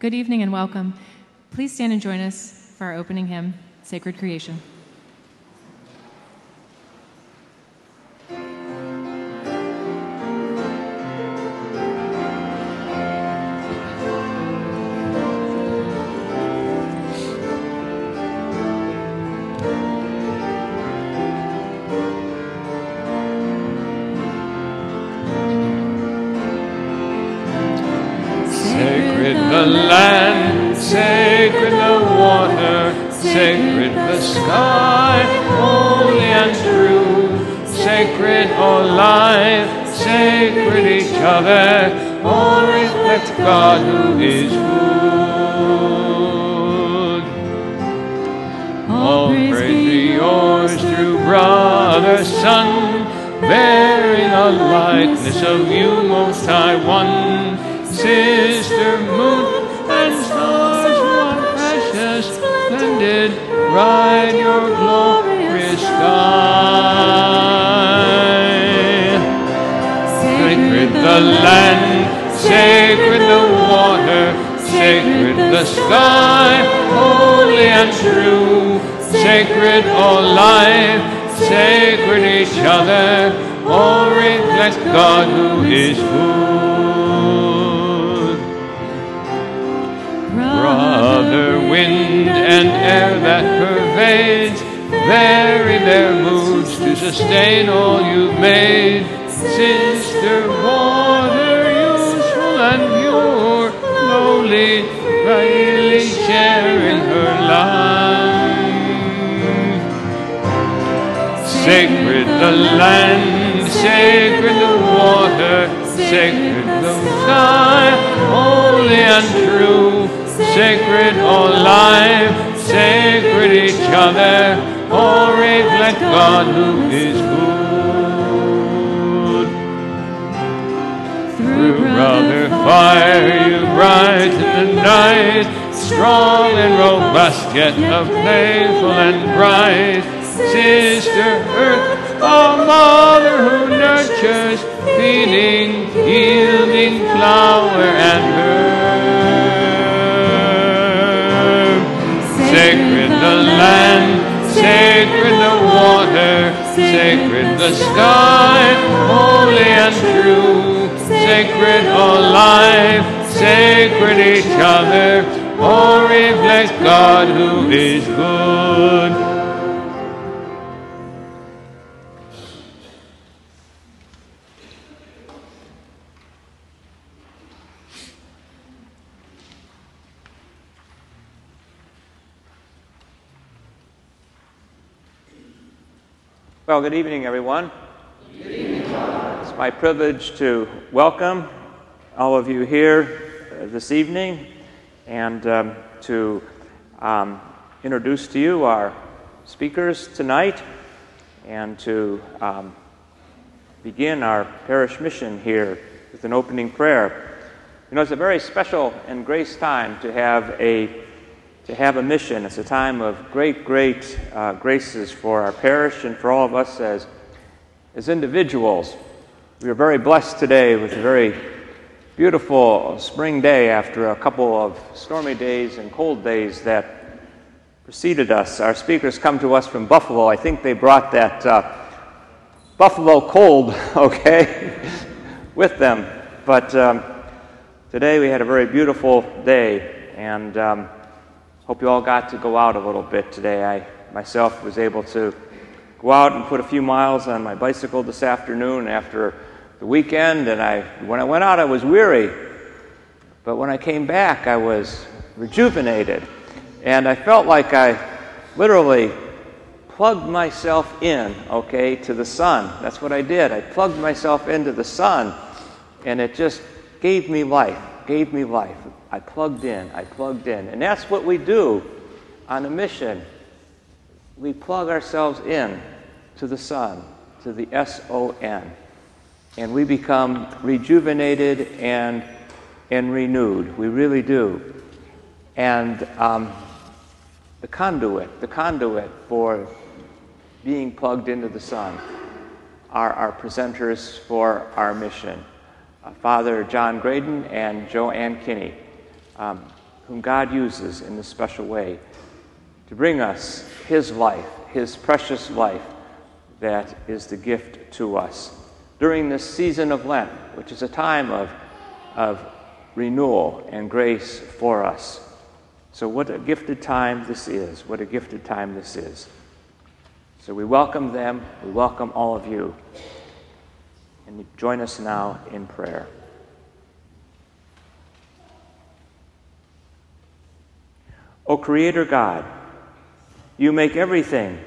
Good evening and welcome. Please stand and join us for our opening hymn, Sacred Creation. Well, good evening, everyone. It's my privilege to welcome all of you here uh, this evening and um, to um, introduce to you our speakers tonight and to um, begin our parish mission here with an opening prayer. You know, it's a very special and grace time to have a to have a mission. It's a time of great, great uh, graces for our parish and for all of us as, as individuals. We are very blessed today with a very beautiful spring day after a couple of stormy days and cold days that preceded us. Our speakers come to us from Buffalo. I think they brought that uh, Buffalo cold, okay, with them. But um, today we had a very beautiful day, and um, Hope you all got to go out a little bit today. I myself was able to go out and put a few miles on my bicycle this afternoon after the weekend, and I when I went out I was weary, but when I came back I was rejuvenated, and I felt like I literally plugged myself in, okay, to the sun. That's what I did. I plugged myself into the sun, and it just gave me life, gave me life. I plugged in, I plugged in. And that's what we do on a mission. We plug ourselves in to the sun, to the S O N. And we become rejuvenated and, and renewed. We really do. And um, the conduit, the conduit for being plugged into the sun are our presenters for our mission uh, Father John Graydon and Joanne Kinney. Um, whom God uses in this special way to bring us His life, His precious life that is the gift to us during this season of Lent, which is a time of, of renewal and grace for us. So, what a gifted time this is! What a gifted time this is. So, we welcome them, we welcome all of you. And join us now in prayer. O Creator God, you make everything,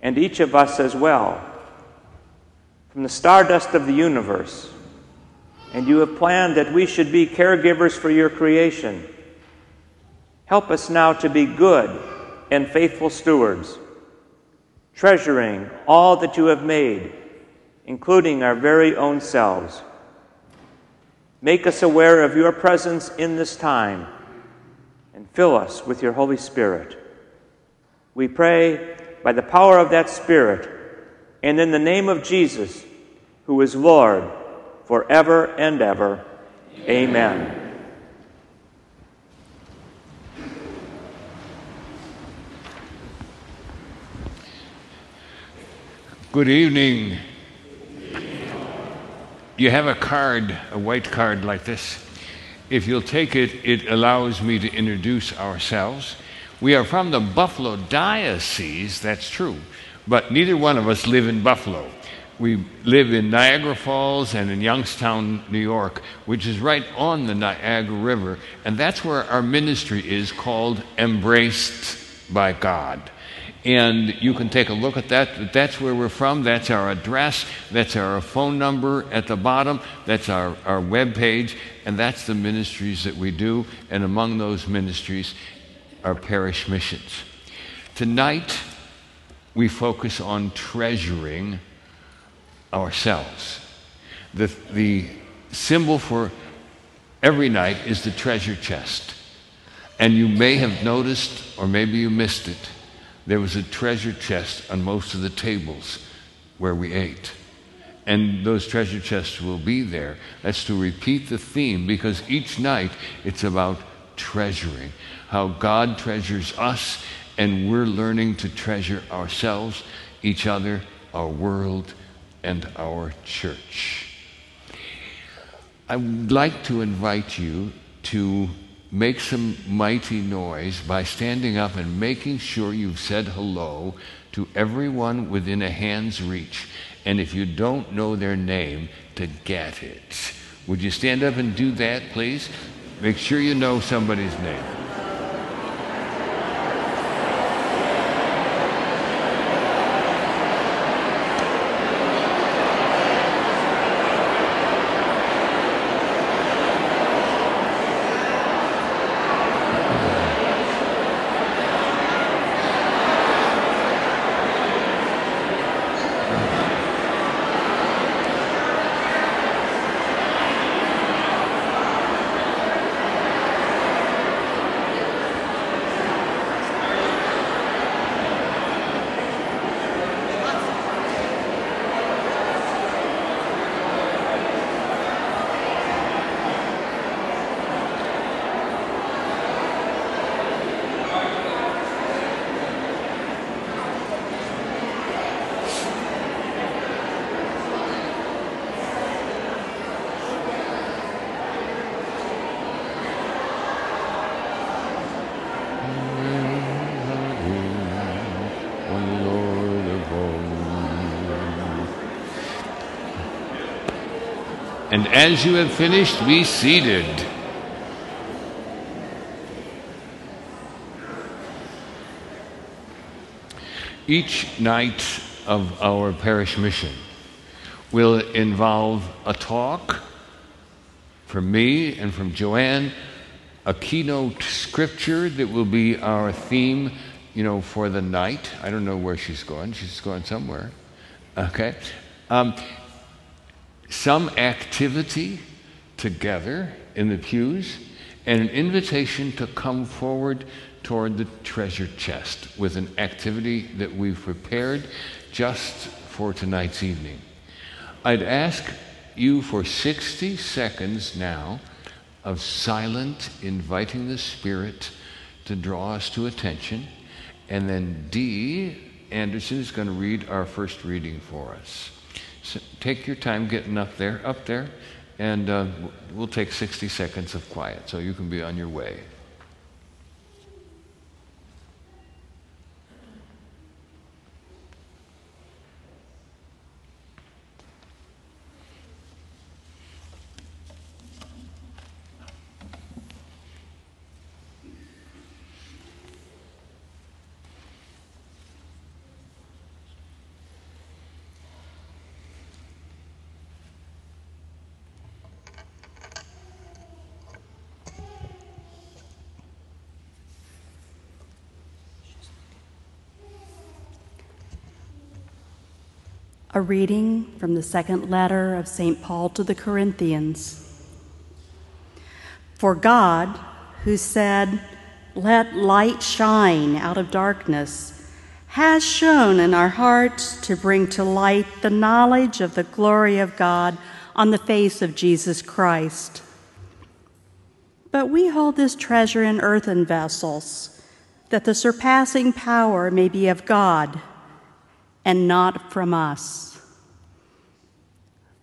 and each of us as well, from the stardust of the universe. And you have planned that we should be caregivers for your creation. Help us now to be good and faithful stewards, treasuring all that you have made, including our very own selves. Make us aware of your presence in this time and fill us with your Holy Spirit. We pray by the power of that Spirit and in the name of Jesus, who is Lord forever and ever. Amen. Good evening. You have a card, a white card like this. If you'll take it, it allows me to introduce ourselves. We are from the Buffalo Diocese, that's true, but neither one of us live in Buffalo. We live in Niagara Falls and in Youngstown, New York, which is right on the Niagara River, and that's where our ministry is called Embraced by God. And you can take a look at that. That's where we're from. That's our address. That's our phone number at the bottom. That's our, our web page. And that's the ministries that we do. And among those ministries are parish missions. Tonight, we focus on treasuring ourselves. The, the symbol for every night is the treasure chest. And you may have noticed, or maybe you missed it there was a treasure chest on most of the tables where we ate. And those treasure chests will be there. That's to repeat the theme because each night it's about treasuring, how God treasures us, and we're learning to treasure ourselves, each other, our world, and our church. I would like to invite you to make some mighty noise by standing up and making sure you've said hello to everyone within a hand's reach. And if you don't know their name, to get it. Would you stand up and do that, please? Make sure you know somebody's name. And as you have finished, be seated. Each night of our parish mission will involve a talk from me and from Joanne, a keynote scripture that will be our theme, you know, for the night. I don't know where she's going. She's going somewhere. Okay. Um, some activity together in the pews, and an invitation to come forward toward the treasure chest with an activity that we've prepared just for tonight's evening. I'd ask you for 60 seconds now of silent, inviting the Spirit to draw us to attention. And then D, Anderson is going to read our first reading for us. Take your time getting up there, up there, and uh, we'll take 60 seconds of quiet so you can be on your way. A reading from the second letter of St. Paul to the Corinthians. For God, who said, Let light shine out of darkness, has shown in our hearts to bring to light the knowledge of the glory of God on the face of Jesus Christ. But we hold this treasure in earthen vessels, that the surpassing power may be of God and not from us.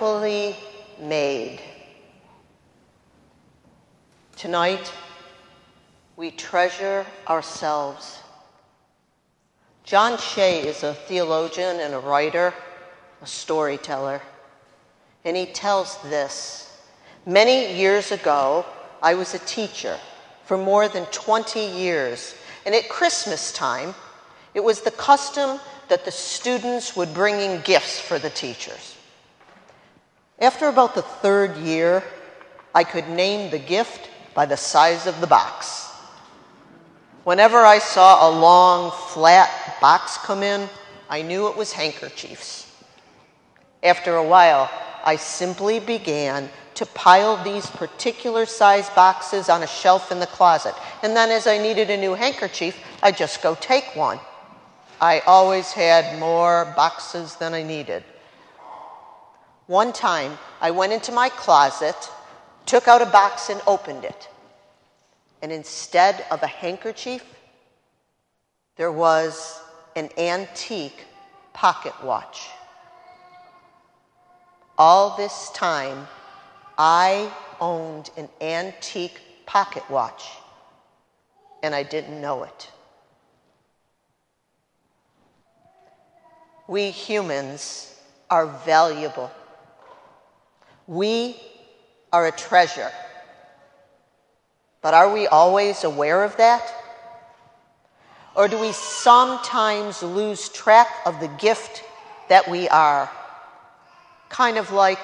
Wonderfully made. Tonight, we treasure ourselves. John Shea is a theologian and a writer, a storyteller, and he tells this. Many years ago, I was a teacher for more than 20 years, and at Christmas time, it was the custom that the students would bring in gifts for the teachers. After about the third year, I could name the gift by the size of the box. Whenever I saw a long, flat box come in, I knew it was handkerchiefs. After a while, I simply began to pile these particular size boxes on a shelf in the closet. And then, as I needed a new handkerchief, I'd just go take one. I always had more boxes than I needed. One time, I went into my closet, took out a box, and opened it. And instead of a handkerchief, there was an antique pocket watch. All this time, I owned an antique pocket watch, and I didn't know it. We humans are valuable. We are a treasure. But are we always aware of that? Or do we sometimes lose track of the gift that we are? Kind of like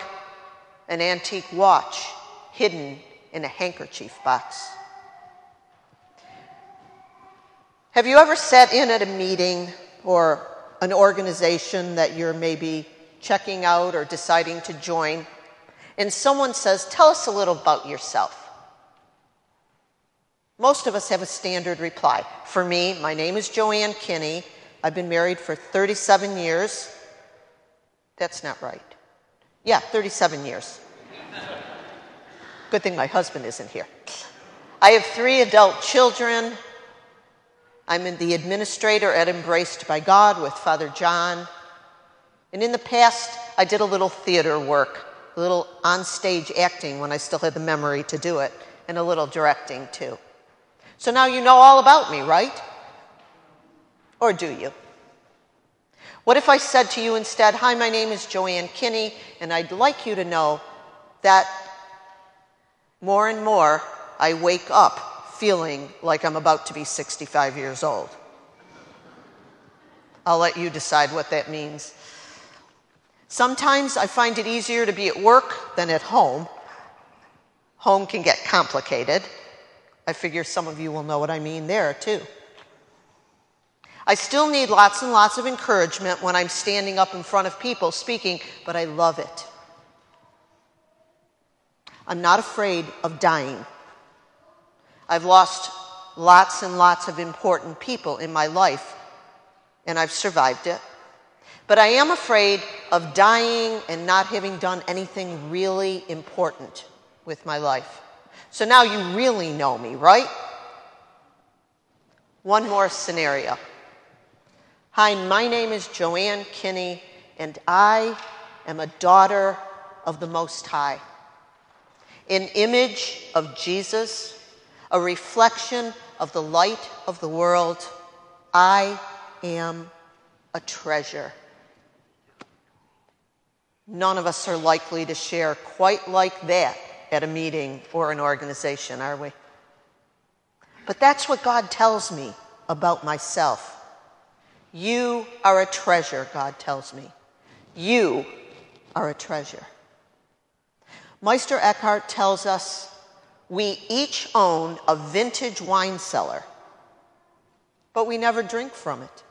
an antique watch hidden in a handkerchief box. Have you ever sat in at a meeting or an organization that you're maybe checking out or deciding to join, and someone says, Tell us a little about yourself. Most of us have a standard reply. For me, my name is Joanne Kinney. I've been married for 37 years. That's not right. Yeah, 37 years. Good thing my husband isn't here. I have three adult children. I'm the administrator at Embraced by God with Father John. And in the past, I did a little theater work, a little on-stage acting when I still had the memory to do it, and a little directing too. So now you know all about me, right? Or do you? What if I said to you instead, Hi, my name is Joanne Kinney, and I'd like you to know that more and more I wake up feeling like I'm about to be 65 years old. I'll let you decide what that means. Sometimes I find it easier to be at work than at home. Home can get complicated. I figure some of you will know what I mean there, too. I still need lots and lots of encouragement when I'm standing up in front of people speaking, but I love it. I'm not afraid of dying. I've lost lots and lots of important people in my life, and I've survived it. But I am afraid of dying and not having done anything really important with my life. So now you really know me, right? One more scenario. Hi, my name is Joanne Kinney, and I am a daughter of the Most High. An image of Jesus a reflection of the light of the world. I am a treasure. None of us are likely to share quite like that at a meeting or an organization, are we? But that's what God tells me about myself. You are a treasure, God tells me. You are a treasure. Meister Eckhart tells us we each own a vintage wine cellar, but we never drink from it.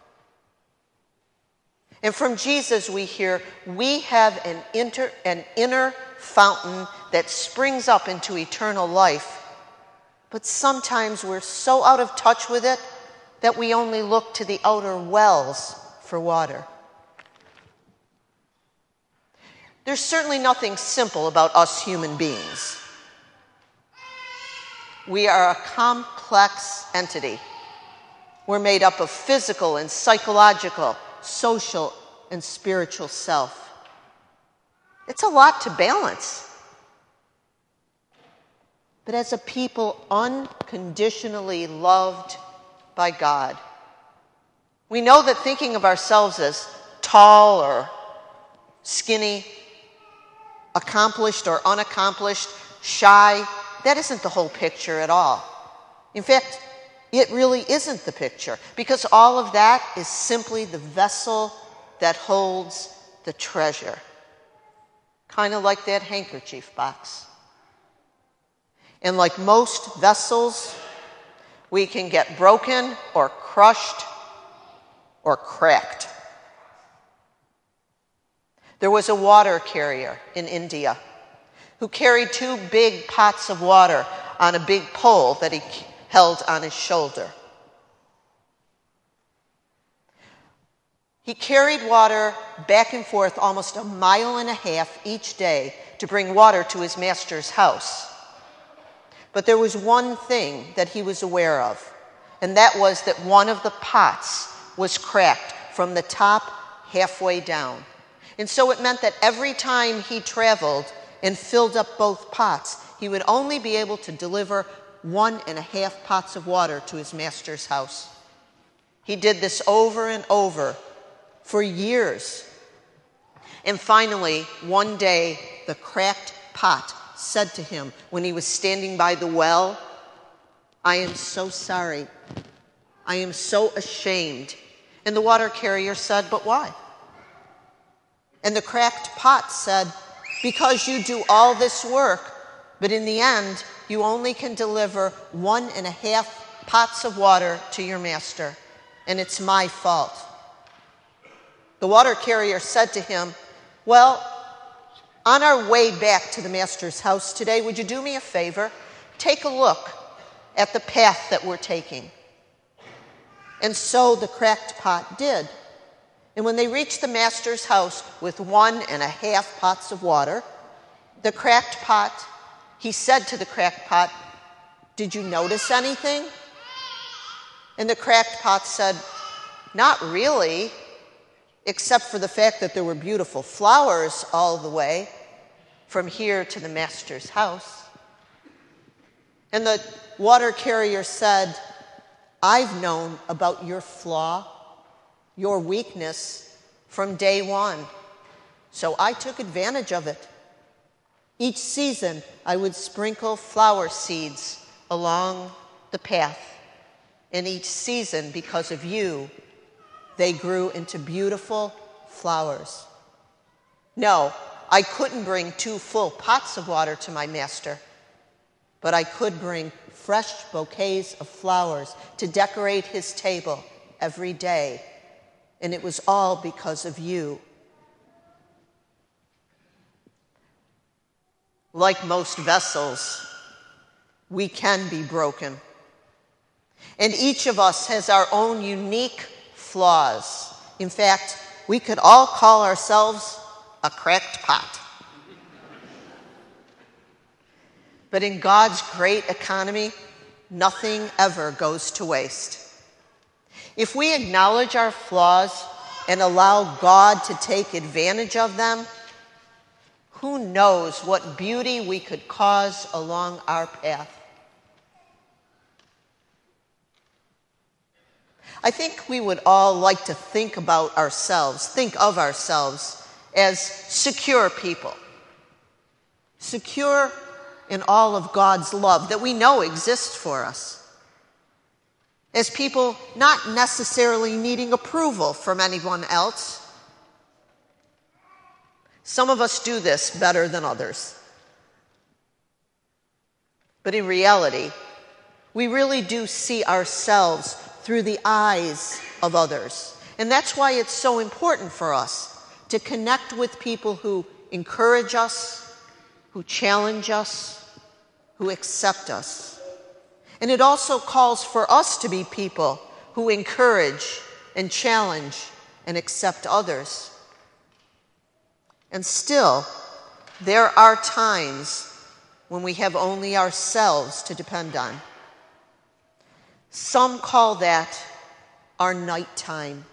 And from Jesus, we hear we have an, inter, an inner fountain that springs up into eternal life, but sometimes we're so out of touch with it that we only look to the outer wells for water. There's certainly nothing simple about us human beings. We are a complex entity. We're made up of physical and psychological, social and spiritual self. It's a lot to balance. But as a people unconditionally loved by God, we know that thinking of ourselves as tall or skinny, accomplished or unaccomplished, shy, that isn't the whole picture at all. In fact, it really isn't the picture because all of that is simply the vessel that holds the treasure. Kind of like that handkerchief box. And like most vessels, we can get broken or crushed or cracked. There was a water carrier in India who carried two big pots of water on a big pole that he held on his shoulder. He carried water back and forth almost a mile and a half each day to bring water to his master's house. But there was one thing that he was aware of, and that was that one of the pots was cracked from the top halfway down. And so it meant that every time he traveled and filled up both pots, he would only be able to deliver one and a half pots of water to his master's house. He did this over and over for years. And finally, one day, the cracked pot said to him when he was standing by the well, I am so sorry. I am so ashamed. And the water carrier said, But why? And the cracked pot said, Because you do all this work, but in the end, you only can deliver one and a half pots of water to your master, and it's my fault. The water carrier said to him, Well, on our way back to the master's house today, would you do me a favor? Take a look at the path that we're taking. And so the cracked pot did. And when they reached the master's house with one and a half pots of water, the cracked pot, he said to the cracked pot, Did you notice anything? And the cracked pot said, Not really except for the fact that there were beautiful flowers all the way from here to the master's house. And the water carrier said, I've known about your flaw, your weakness from day one. So I took advantage of it. Each season, I would sprinkle flower seeds along the path. And each season, because of you, they grew into beautiful flowers. No, I couldn't bring two full pots of water to my master, but I could bring fresh bouquets of flowers to decorate his table every day. And it was all because of you. Like most vessels, we can be broken. And each of us has our own unique flaws. In fact, we could all call ourselves a cracked pot. But in God's great economy, nothing ever goes to waste. If we acknowledge our flaws and allow God to take advantage of them, who knows what beauty we could cause along our path? I think we would all like to think about ourselves, think of ourselves as secure people. Secure in all of God's love that we know exists for us. As people not necessarily needing approval from anyone else. Some of us do this better than others. But in reality, we really do see ourselves through the eyes of others. And that's why it's so important for us to connect with people who encourage us, who challenge us, who accept us. And it also calls for us to be people who encourage and challenge and accept others. And still, there are times when we have only ourselves to depend on. Some call that our nighttime,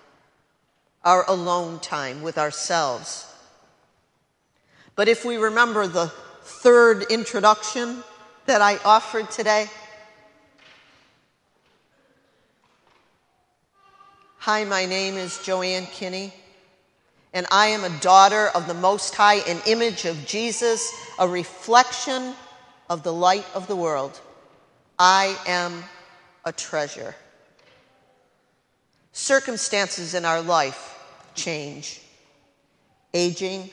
our alone time with ourselves. But if we remember the third introduction that I offered today, Hi, my name is Joanne Kinney, and I am a daughter of the Most High, an image of Jesus, a reflection of the light of the world. I am a treasure. Circumstances in our life change. Aging,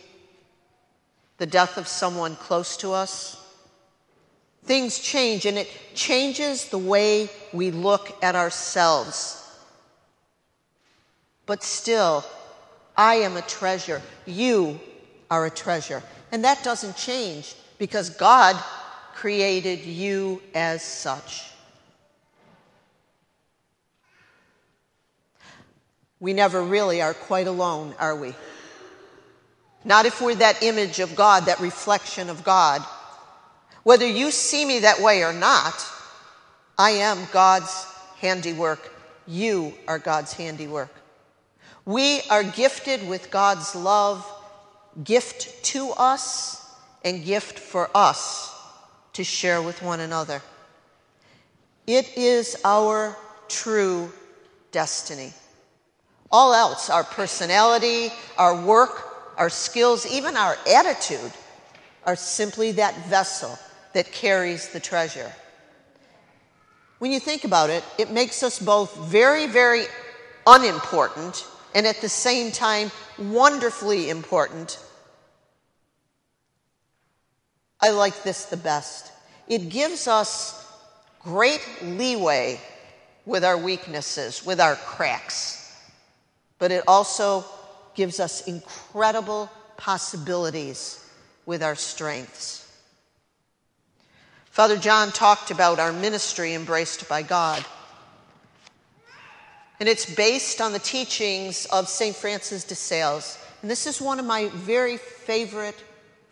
the death of someone close to us. Things change, and it changes the way we look at ourselves but still, I am a treasure. You are a treasure. And that doesn't change because God created you as such. We never really are quite alone, are we? Not if we're that image of God, that reflection of God. Whether you see me that way or not, I am God's handiwork. You are God's handiwork. We are gifted with God's love, gift to us, and gift for us to share with one another. It is our true destiny. All else, our personality, our work, our skills, even our attitude, are simply that vessel that carries the treasure. When you think about it, it makes us both very, very unimportant and at the same time wonderfully important. I like this the best. It gives us great leeway with our weaknesses, with our cracks, but it also gives us incredible possibilities with our strengths. Father John talked about our ministry embraced by God. And it's based on the teachings of St. Francis de Sales. And this is one of my very favorite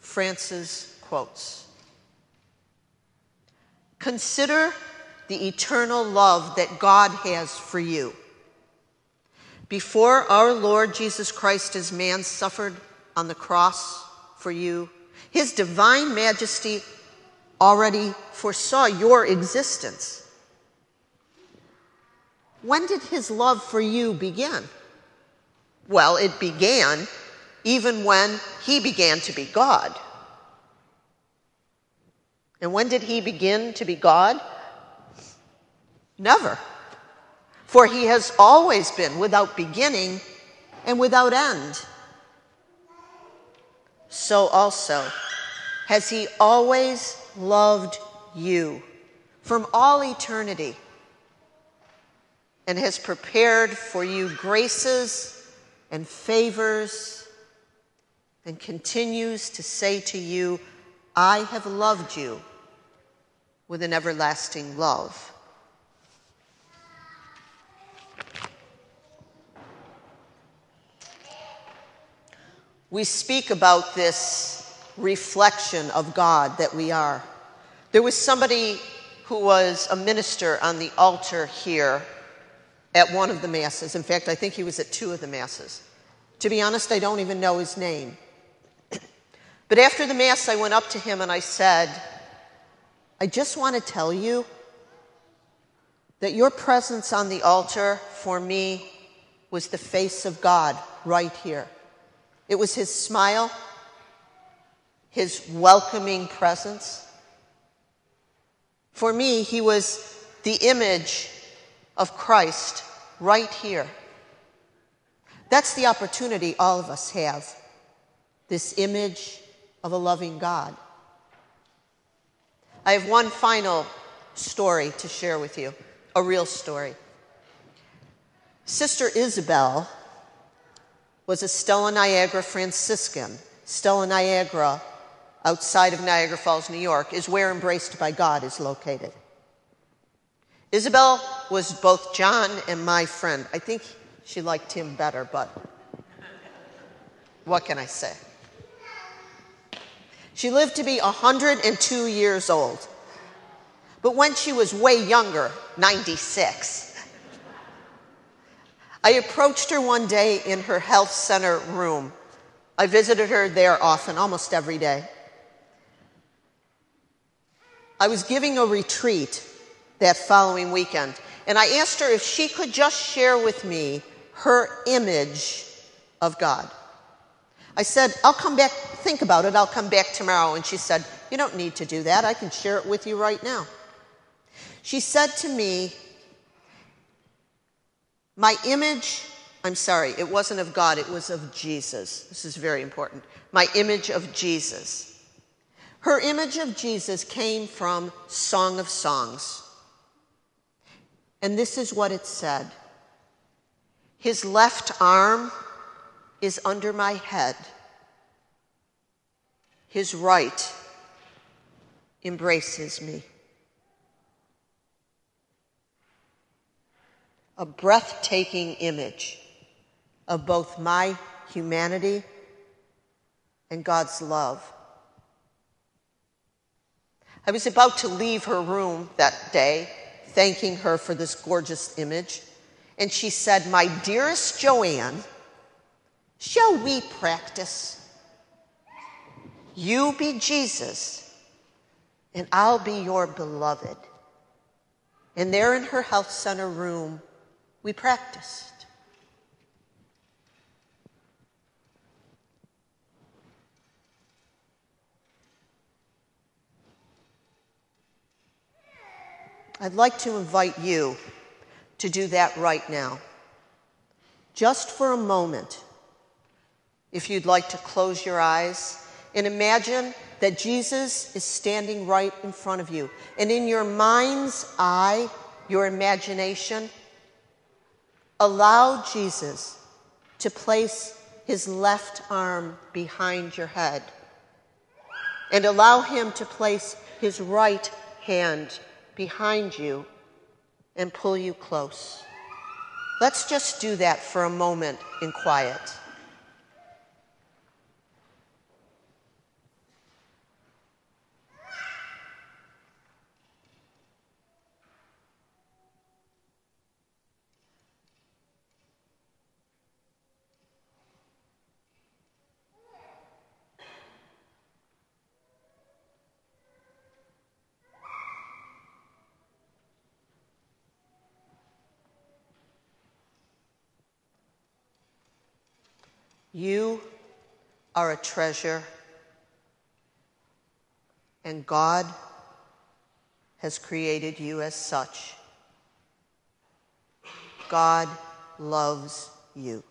Francis quotes. Consider the eternal love that God has for you. Before our Lord Jesus Christ as man suffered on the cross for you, his divine majesty already foresaw your existence. When did his love for you begin? Well, it began even when he began to be God. And when did he begin to be God? Never. For he has always been without beginning and without end. So also has he always loved you from all eternity and has prepared for you graces and favors and continues to say to you, I have loved you with an everlasting love. We speak about this reflection of God that we are. There was somebody who was a minister on the altar here at one of the masses. In fact, I think he was at two of the masses. To be honest, I don't even know his name. but after the mass, I went up to him and I said, I just want to tell you that your presence on the altar for me was the face of God right here. It was his smile, his welcoming presence. For me, he was the image of Christ right here. That's the opportunity all of us have this image of a loving God. I have one final story to share with you, a real story. Sister Isabel was a Stella Niagara Franciscan. Stella Niagara, outside of Niagara Falls, New York, is where Embraced by God is located. Isabel was both John and my friend. I think she liked him better, but what can I say? She lived to be 102 years old. But when she was way younger, 96, I approached her one day in her health center room I visited her there often, almost every day. I was giving a retreat that following weekend, and I asked her if she could just share with me her image of God. I said, I'll come back, think about it, I'll come back tomorrow. And she said, You don't need to do that, I can share it with you right now. She said to me, My image, I'm sorry, it wasn't of God, it was of Jesus. This is very important. My image of Jesus. Her image of Jesus came from Song of Songs. And this is what it said His left arm is under my head, His right embraces me. A breathtaking image of both my humanity and God's love. I was about to leave her room that day, thanking her for this gorgeous image, and she said, My dearest Joanne, shall we practice? You be Jesus, and I'll be your beloved. And there in her health center room, we practiced. I'd like to invite you to do that right now. Just for a moment, if you'd like to close your eyes and imagine that Jesus is standing right in front of you. And in your mind's eye, your imagination, allow Jesus to place his left arm behind your head and allow him to place his right hand behind you and pull you close. Let's just do that for a moment in quiet. You are a treasure, and God has created you as such. God loves you.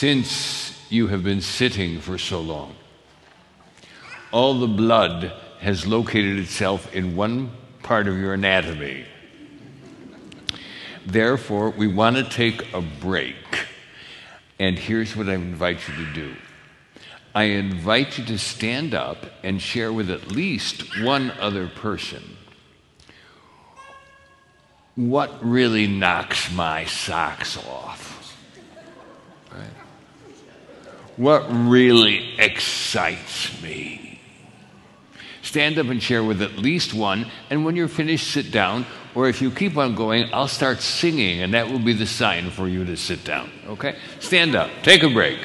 Since you have been sitting for so long, all the blood has located itself in one part of your anatomy. Therefore, we want to take a break. And here's what I invite you to do I invite you to stand up and share with at least one other person what really knocks my socks off. Right? What really excites me? Stand up and share with at least one, and when you're finished, sit down. Or if you keep on going, I'll start singing, and that will be the sign for you to sit down. Okay? Stand up, take a break.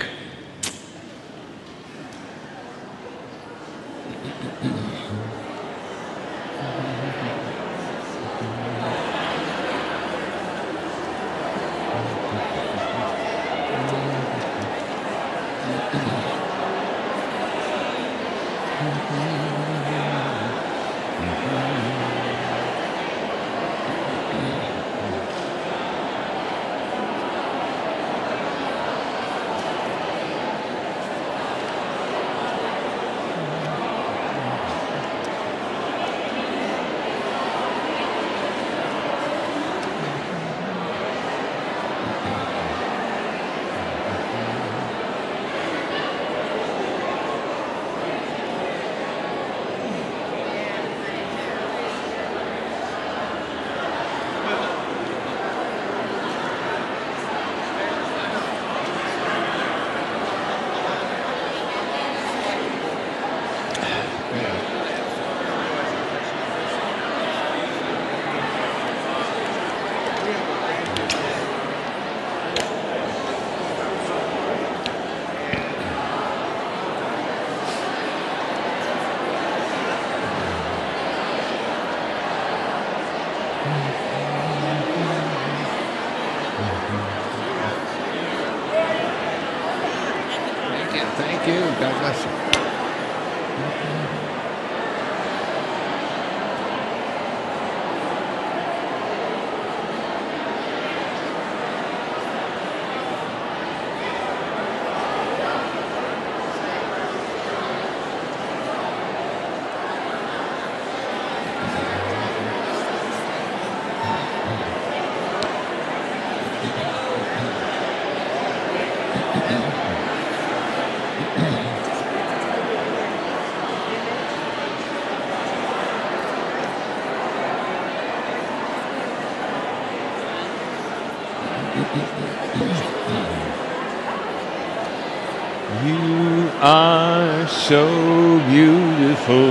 So beautiful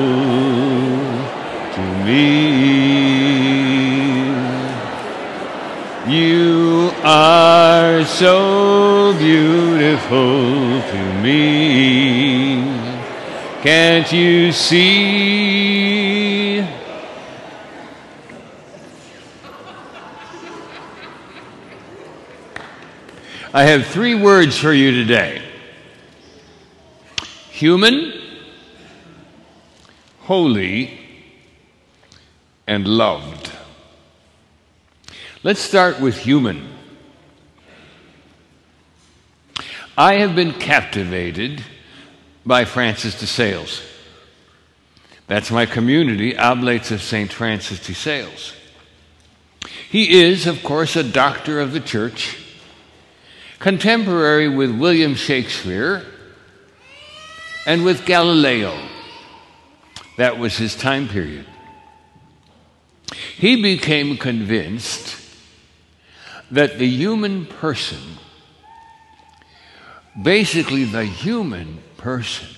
to me. You are so beautiful to me. Can't you see? I have three words for you today human, holy, and loved. Let's start with human. I have been captivated by Francis de Sales. That's my community, Oblates of St. Francis de Sales. He is, of course, a doctor of the church, contemporary with William Shakespeare and with Galileo. That was his time period. He became convinced that the human person, basically the human person,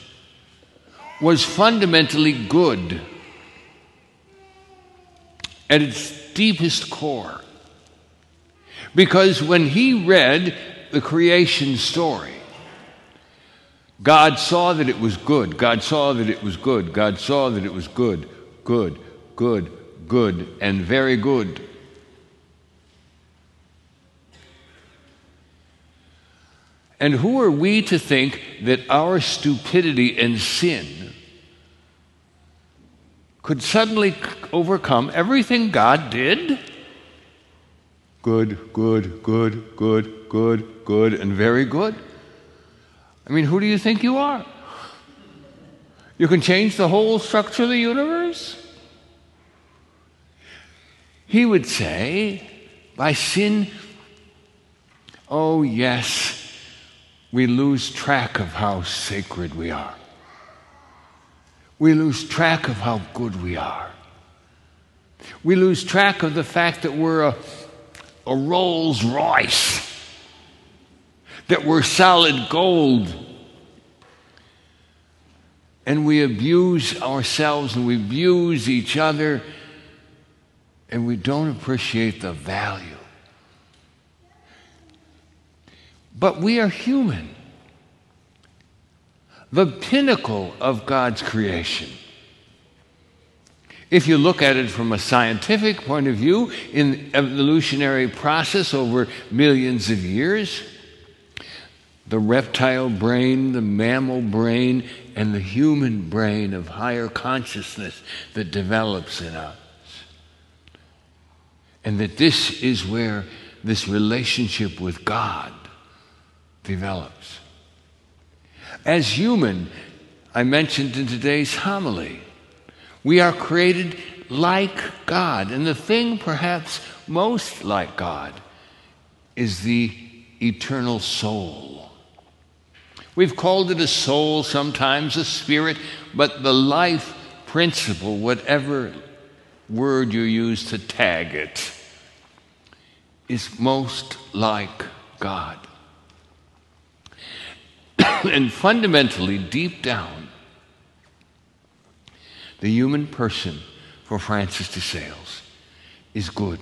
was fundamentally good at its deepest core. Because when he read the creation story, God saw that it was good. God saw that it was good. God saw that it was good, good, good, good, and very good. And who are we to think that our stupidity and sin could suddenly overcome everything God did? Good, good, good, good, good, good, and very good. I mean, who do you think you are? You can change the whole structure of the universe? He would say, by sin, oh, yes, we lose track of how sacred we are. We lose track of how good we are. We lose track of the fact that we're a, a Rolls Royce, that we're solid gold. And we abuse ourselves and we abuse each other, and we don't appreciate the value. But we are human, the pinnacle of God's creation. If you look at it from a scientific point of view, in evolutionary process over millions of years, the reptile brain, the mammal brain, and the human brain of higher consciousness that develops in us. And that this is where this relationship with God develops. As human, I mentioned in today's homily, we are created like God. And the thing perhaps most like God is the eternal soul. We've called it a soul, sometimes a spirit, but the life principle, whatever word you use to tag it, is most like God. and fundamentally, deep down, the human person for Francis de Sales is good.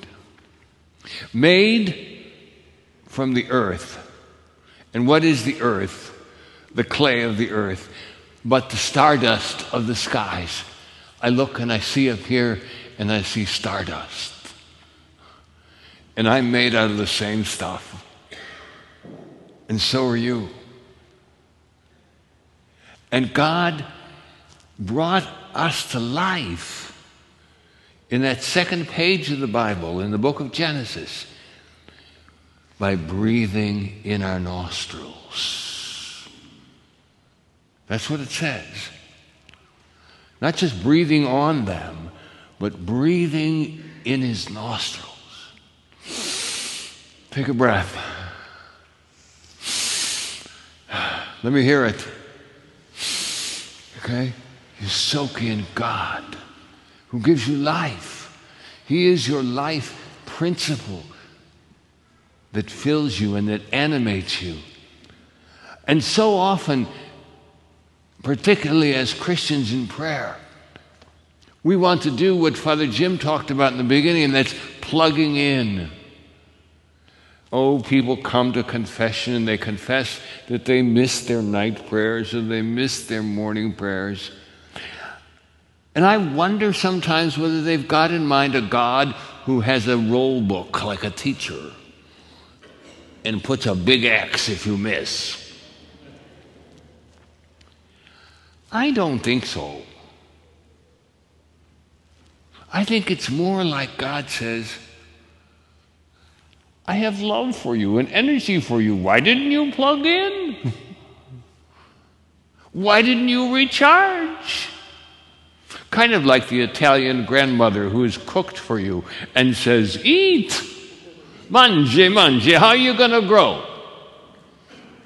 Made from the earth. And what is the earth? The clay of the earth, but the stardust of the skies. I look and I see up here and I see stardust. And I'm made out of the same stuff. And so are you. And God brought us to life in that second page of the Bible, in the book of Genesis, by breathing in our nostrils. That's what it says. Not just breathing on them, but breathing in his nostrils. Take a breath. Let me hear it. Okay? You soak in God who gives you life. He is your life principle that fills you and that animates you. And so often, particularly as Christians in prayer, we want to do what Father Jim talked about in the beginning, and that's plugging in. Oh, people come to confession and they confess that they miss their night prayers or they miss their morning prayers. And I wonder sometimes whether they've got in mind a God who has a roll book like a teacher and puts a big X if you miss. I don't think so. I think it's more like God says, I have love for you and energy for you. Why didn't you plug in? Why didn't you recharge? Kind of like the Italian grandmother who has cooked for you and says, Eat! Mangi, mangi. How are you going to grow?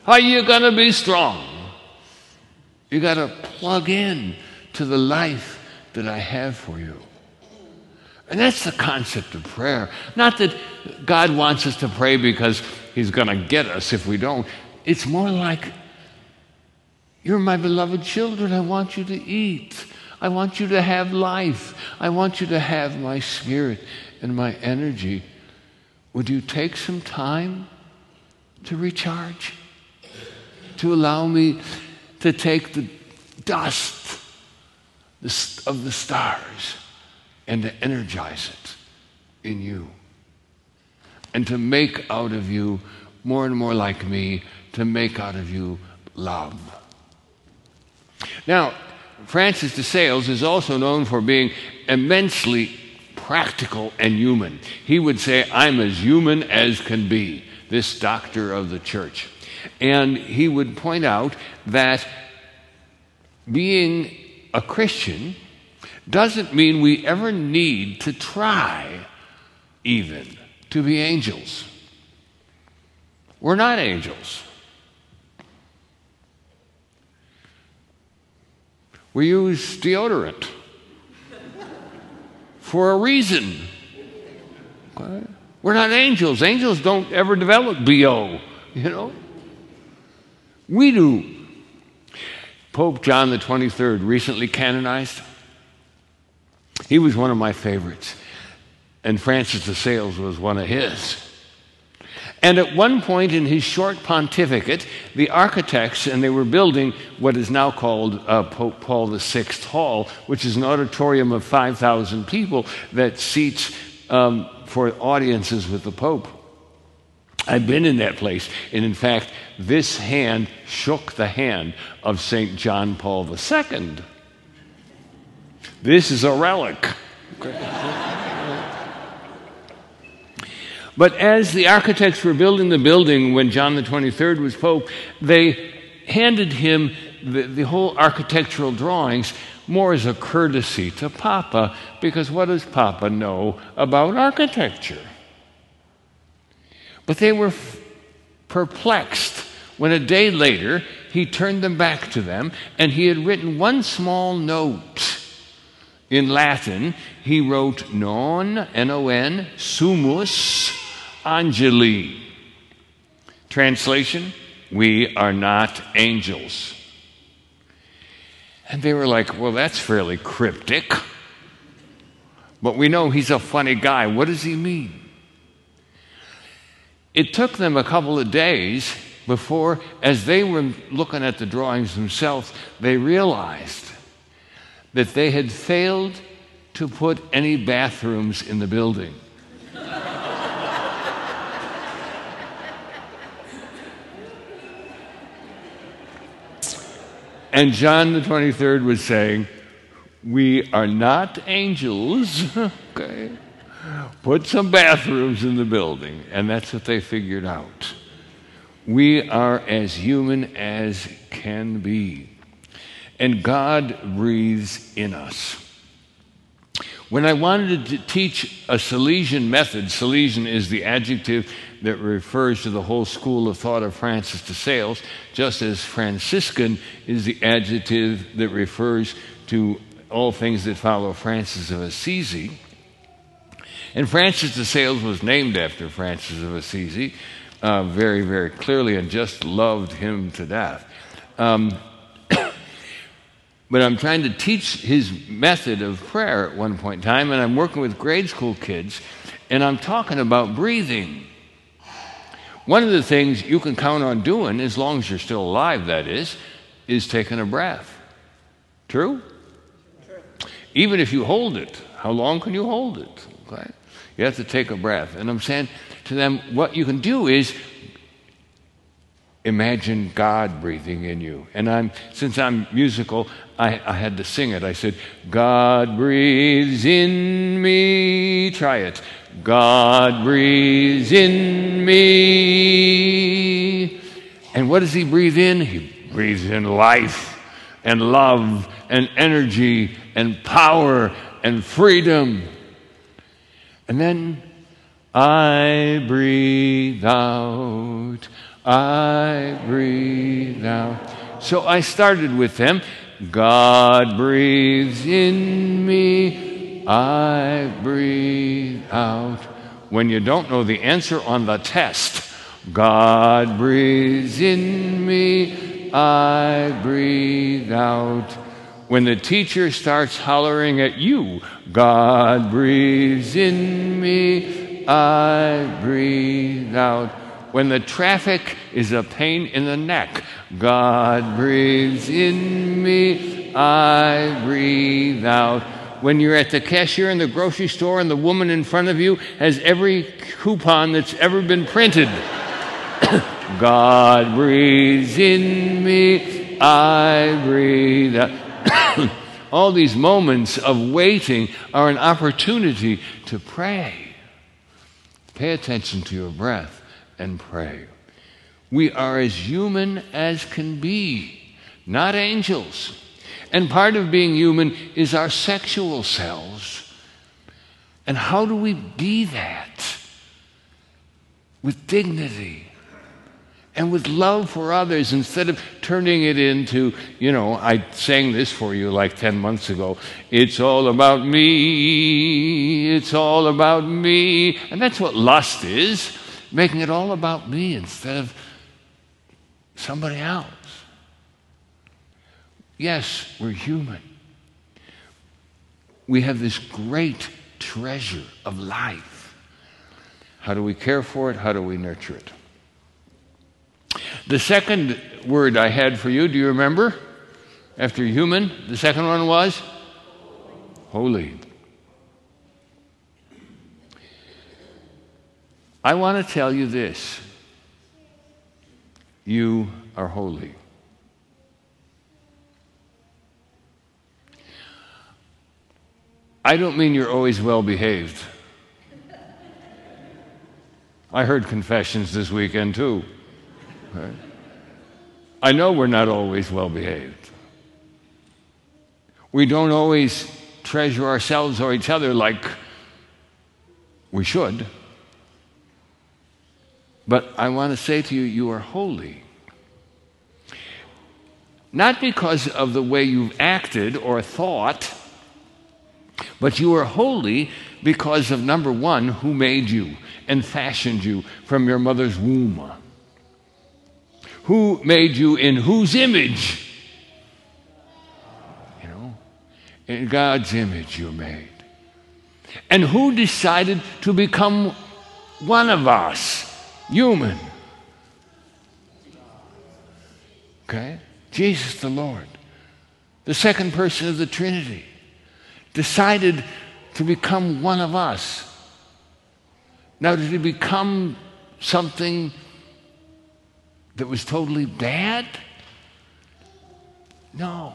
How are you going to be strong? You got to plug in to the life that I have for you. And that's the concept of prayer. Not that God wants us to pray because He's going to get us if we don't. It's more like, You're my beloved children. I want you to eat. I want you to have life. I want you to have my spirit and my energy. Would you take some time to recharge? To allow me to take the dust of the stars and to energize it in you. And to make out of you more and more like me, to make out of you love. Now, Francis de Sales is also known for being immensely practical and human. He would say, I'm as human as can be, this doctor of the church. And he would point out that being a Christian doesn't mean we ever need to try, even, to be angels. We're not angels. We use deodorant for a reason. We're not angels. Angels don't ever develop BO, you know? We do. Pope John the 23rd, recently canonized, he was one of my favorites. And Francis de Sales was one of his. And at one point in his short pontificate, the architects, and they were building what is now called uh, Pope Paul VI Hall, which is an auditorium of 5,000 people that seats um, for audiences with the Pope. I've been in that place, and in fact, this hand shook the hand of St. John Paul II. This is a relic. but as the architects were building the building when John the 23rd was Pope, they handed him the, the whole architectural drawings more as a courtesy to Papa, because what does Papa know about architecture? But they were perplexed when a day later he turned them back to them and he had written one small note in Latin, he wrote non, N-O-N, sumus angeli. Translation, we are not angels. And they were like, well, that's fairly cryptic. But we know he's a funny guy. What does he mean? It took them a couple of days before, as they were looking at the drawings themselves, they realized that they had failed to put any bathrooms in the building. And John the 23rd was saying, We are not angels. okay. Put some bathrooms in the building. And that's what they figured out. We are as human as can be. And God breathes in us. When I wanted to teach a Salesian method, Salesian is the adjective that refers to the whole school of thought of Francis de Sales, just as Franciscan is the adjective that refers to all things that follow Francis of Assisi. And Francis de Sales was named after Francis of Assisi uh, very, very clearly and just loved him to death. Um, but I'm trying to teach his method of prayer at one point in time, and I'm working with grade school kids, and I'm talking about breathing. One of the things you can count on doing, as long as you're still alive, that is, is taking a breath. True? True. Even if you hold it, how long can you hold it? Okay? You have to take a breath. And I'm saying to them, what you can do is imagine God breathing in you. And I'm, since I'm musical, I, I, had to sing it. I said, God breathes in me. Try it. God breathes in me. And what does He breathe in? He breathes in life and love and energy and power and freedom. And then I breathe out. I breathe out. So I started with them. God breathes in me. I breathe out. When you don't know the answer on the test, God breathes in me. I breathe out. When the teacher starts hollering at you, God breathes in me. I breathe out when the traffic is a pain in the neck. God breathes in me, I breathe out. When you're at the cashier in the grocery store and the woman in front of you has every coupon that's ever been printed. God breathes in me, I breathe out. All these moments of waiting are an opportunity to pray. Pay attention to your breath and pray. We are as human as can be, not angels. And part of being human is our sexual selves. And how do we be that? With dignity and with love for others instead of turning it into, you know, I sang this for you like 10 months ago. It's all about me. It's all about me. And that's what lust is making it all about me instead of somebody else. Yes, we're human. We have this great treasure of life. How do we care for it? How do we nurture it? The second word I had for you, do you remember? After human, the second one was holy. I want to tell you this you are holy. I don't mean you're always well behaved. I heard confessions this weekend too. I know we're not always well behaved. We don't always treasure ourselves or each other like we should. But I want to say to you, you are holy. Not because of the way you've acted or thought, but you are holy because of number one, who made you and fashioned you from your mother's womb. Who made you in whose image? You know, in God's image you're made. And who decided to become one of us? human. Okay? Jesus the Lord, the second person of the Trinity, decided to become one of us. Now, did he become something that was totally bad? No.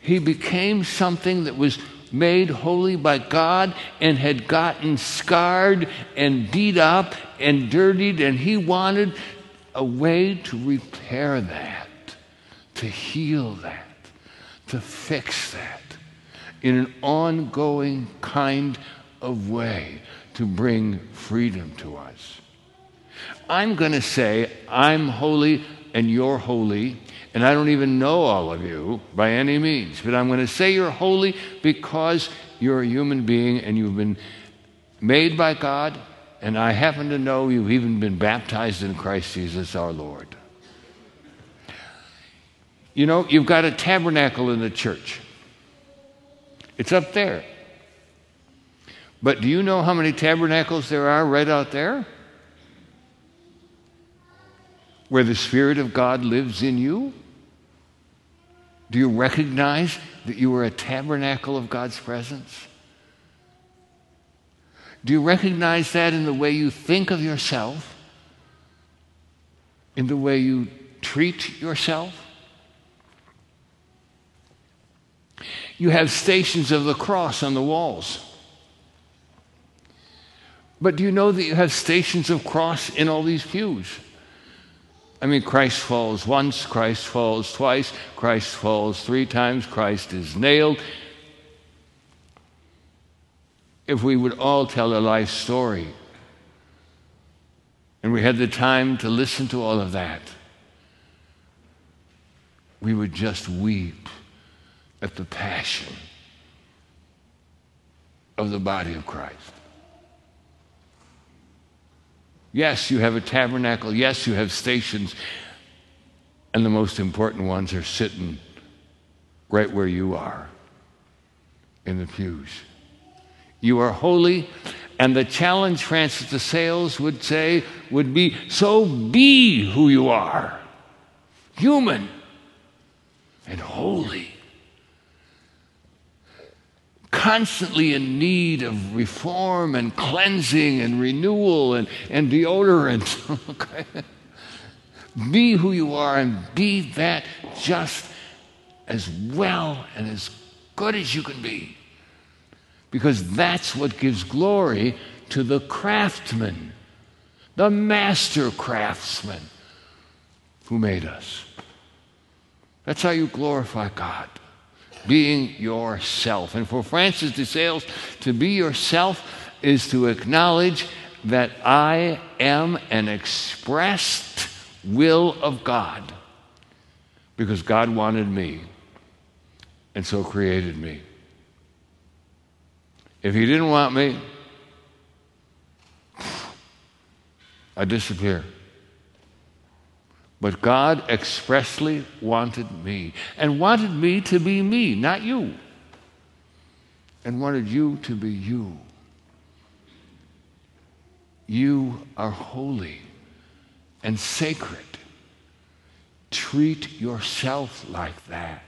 He became something that was made holy by God and had gotten scarred and beat up and dirtied, and he wanted a way to repair that, to heal that, to fix that in an ongoing kind of way to bring freedom to us. I'm going to say, I'm holy and you're holy, and I don't even know all of you by any means, but I'm going to say you're holy because you're a human being and you've been made by God, and I happen to know you've even been baptized in Christ Jesus our Lord. You know, you've got a tabernacle in the church. It's up there. But do you know how many tabernacles there are right out there? Where the Spirit of God lives in you? Do you recognize that you are a tabernacle of God's presence? Do you recognize that in the way you think of yourself? In the way you treat yourself? You have stations of the cross on the walls. But do you know that you have stations of cross in all these pews? I mean, Christ falls once, Christ falls twice, Christ falls three times, Christ is nailed. If we would all tell a life story and we had the time to listen to all of that, we would just weep at the passion of the body of Christ. Yes, you have a tabernacle. Yes, you have stations. And the most important ones are sitting right where you are in the pews. You are holy. And the challenge, Francis de Sales would say, would be so be who you are human and holy constantly in need of reform and cleansing and renewal and, and deodorant. okay? Be who you are and be that just as well and as good as you can be. Because that's what gives glory to the craftsman, the master craftsman who made us. That's how you glorify God being yourself. And for Francis de Sales, to be yourself is to acknowledge that I am an expressed will of God because God wanted me and so created me. If He didn't want me, I disappear. But God expressly wanted me and wanted me to be me, not you, and wanted you to be you. You are holy and sacred. Treat yourself like that.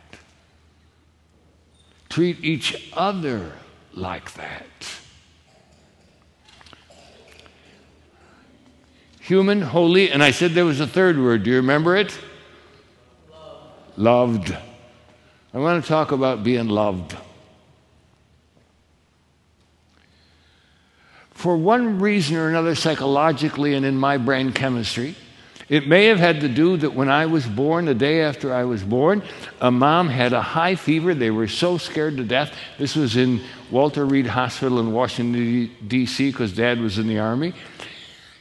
Treat each other like that. Human, holy, and I said there was a third word. Do you remember it? Loved. I want to talk about being loved. For one reason or another, psychologically and in my brain chemistry, it may have had to do that when I was born, the day after I was born, a mom had a high fever. They were so scared to death. This was in Walter Reed Hospital in Washington, D.C., because dad was in the Army.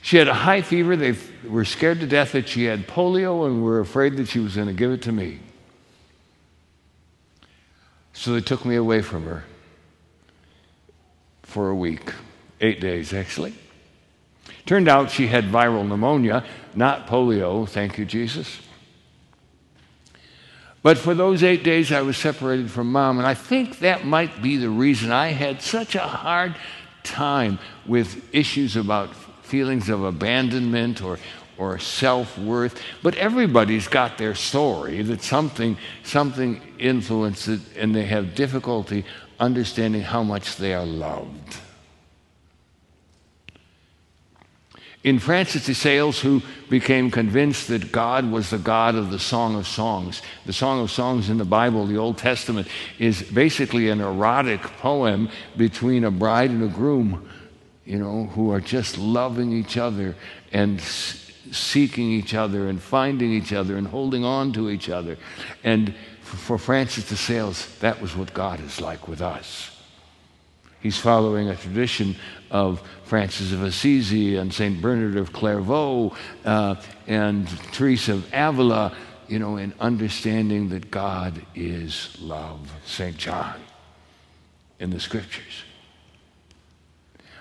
She had a high fever. They were scared to death that she had polio and were afraid that she was going to give it to me. So they took me away from her for a week, eight days actually. Turned out she had viral pneumonia, not polio, thank you, Jesus. But for those eight days, I was separated from mom, and I think that might be the reason I had such a hard time with issues about feelings of abandonment or, or self worth. But everybody's got their story that something, something influenced it, and they have difficulty understanding how much they are loved. In Francis de Sales, who became convinced that God was the God of the Song of Songs, the Song of Songs in the Bible, the Old Testament, is basically an erotic poem between a bride and a groom, you know, who are just loving each other and seeking each other and finding each other and holding on to each other. And for Francis de Sales, that was what God is like with us. He's following a tradition of Francis of Assisi and St. Bernard of Clairvaux uh, and Teresa of Avila, you know, in understanding that God is love. St. John in the scriptures.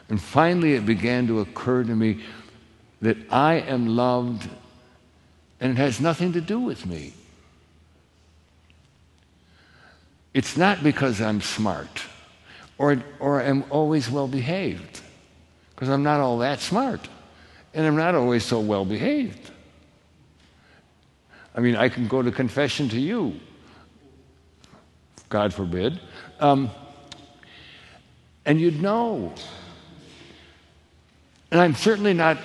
And finally, it began to occur to me that I am loved and it has nothing to do with me. It's not because I'm smart or, or am always well behaved, because I'm not all that smart and I'm not always so well behaved. I mean, I can go to confession to you, God forbid, um, and you'd know. And I'm certainly not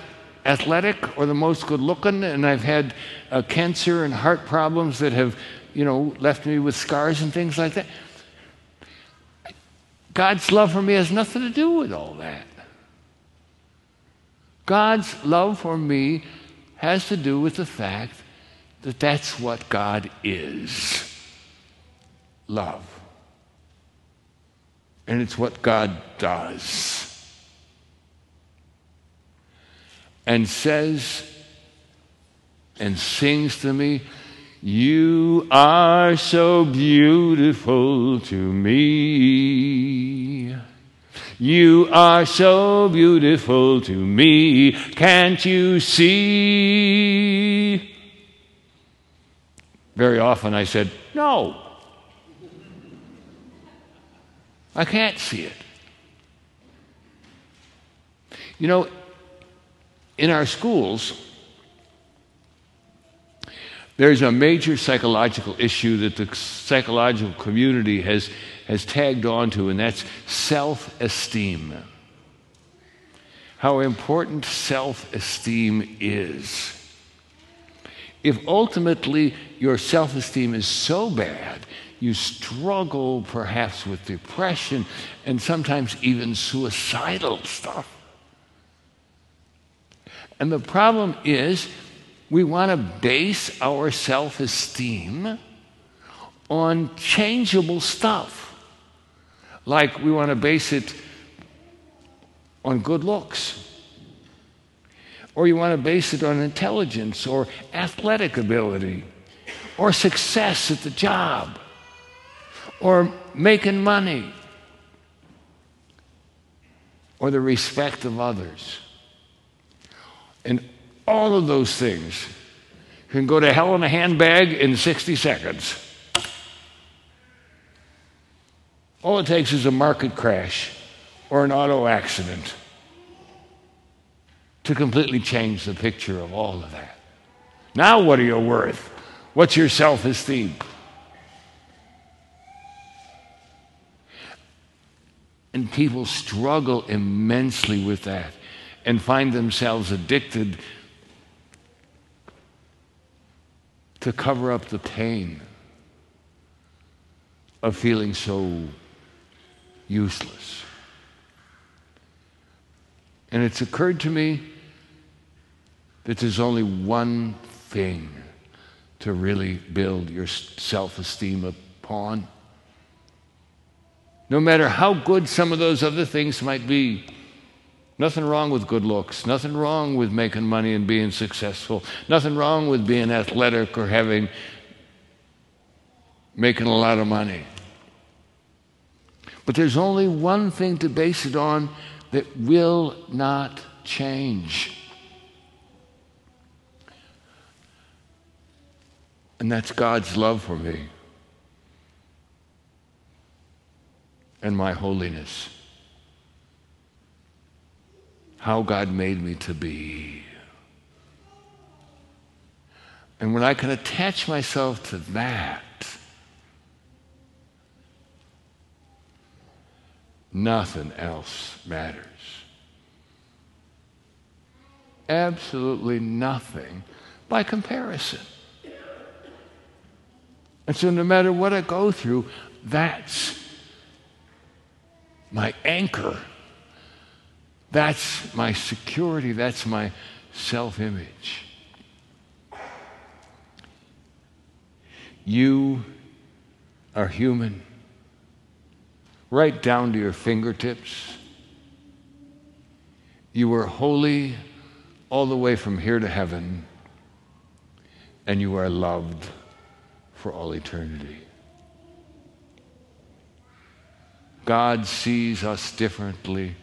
athletic or the most good looking, and I've had uh, cancer and heart problems that have, you know, left me with scars and things like that. God's love for me has nothing to do with all that. God's love for me has to do with the fact that that's what God is love. And it's what God does. And says and sings to me you are so beautiful to me. You are so beautiful to me. Can't you see? Very often I said, No. I can't see it. You know, in our schools, there's a major psychological issue that the psychological community has, has tagged onto, and that's self esteem. How important self esteem is. If ultimately your self esteem is so bad, you struggle perhaps with depression and sometimes even suicidal stuff. And the problem is, we want to base our self esteem on changeable stuff. Like we want to base it on good looks. Or you want to base it on intelligence or athletic ability or success at the job or making money or the respect of others. And all of those things can go to hell in a handbag in 60 seconds. All it takes is a market crash or an auto accident to completely change the picture of all of that. Now, what are you worth? What's your self esteem? And people struggle immensely with that and find themselves addicted to cover up the pain of feeling so useless. And it's occurred to me that there's only one thing to really build your self esteem upon. No matter how good some of those other things might be, Nothing wrong with good looks. Nothing wrong with making money and being successful. Nothing wrong with being athletic or having making a lot of money. But there's only one thing to base it on that will not change. And that's God's love for me and my holiness how God made me to be. And when I can attach myself to that, nothing else matters. absolutely nothing by comparison. And so, no matter what I go through, that's my anchor. That's my security. That's my self image. You are human, right down to your fingertips. You are holy all the way from here to heaven, and you are loved for all eternity. God sees us differently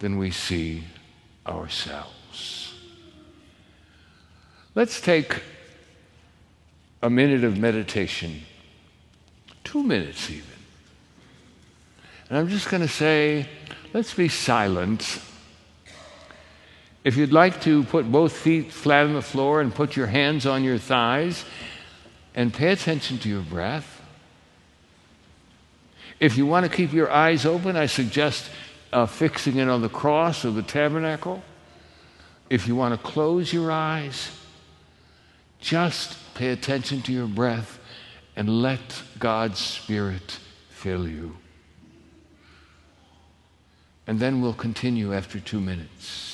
than we see ourselves. Let's take a minute of meditation, two minutes even. And I'm just going to say, let's be silent. If you'd like to put both feet flat on the floor and put your hands on your thighs and pay attention to your breath. If you want to keep your eyes open, I suggest uh, fixing it on the cross or the tabernacle. If you want to close your eyes, just pay attention to your breath and let God's Spirit fill you. And then we'll continue after two minutes.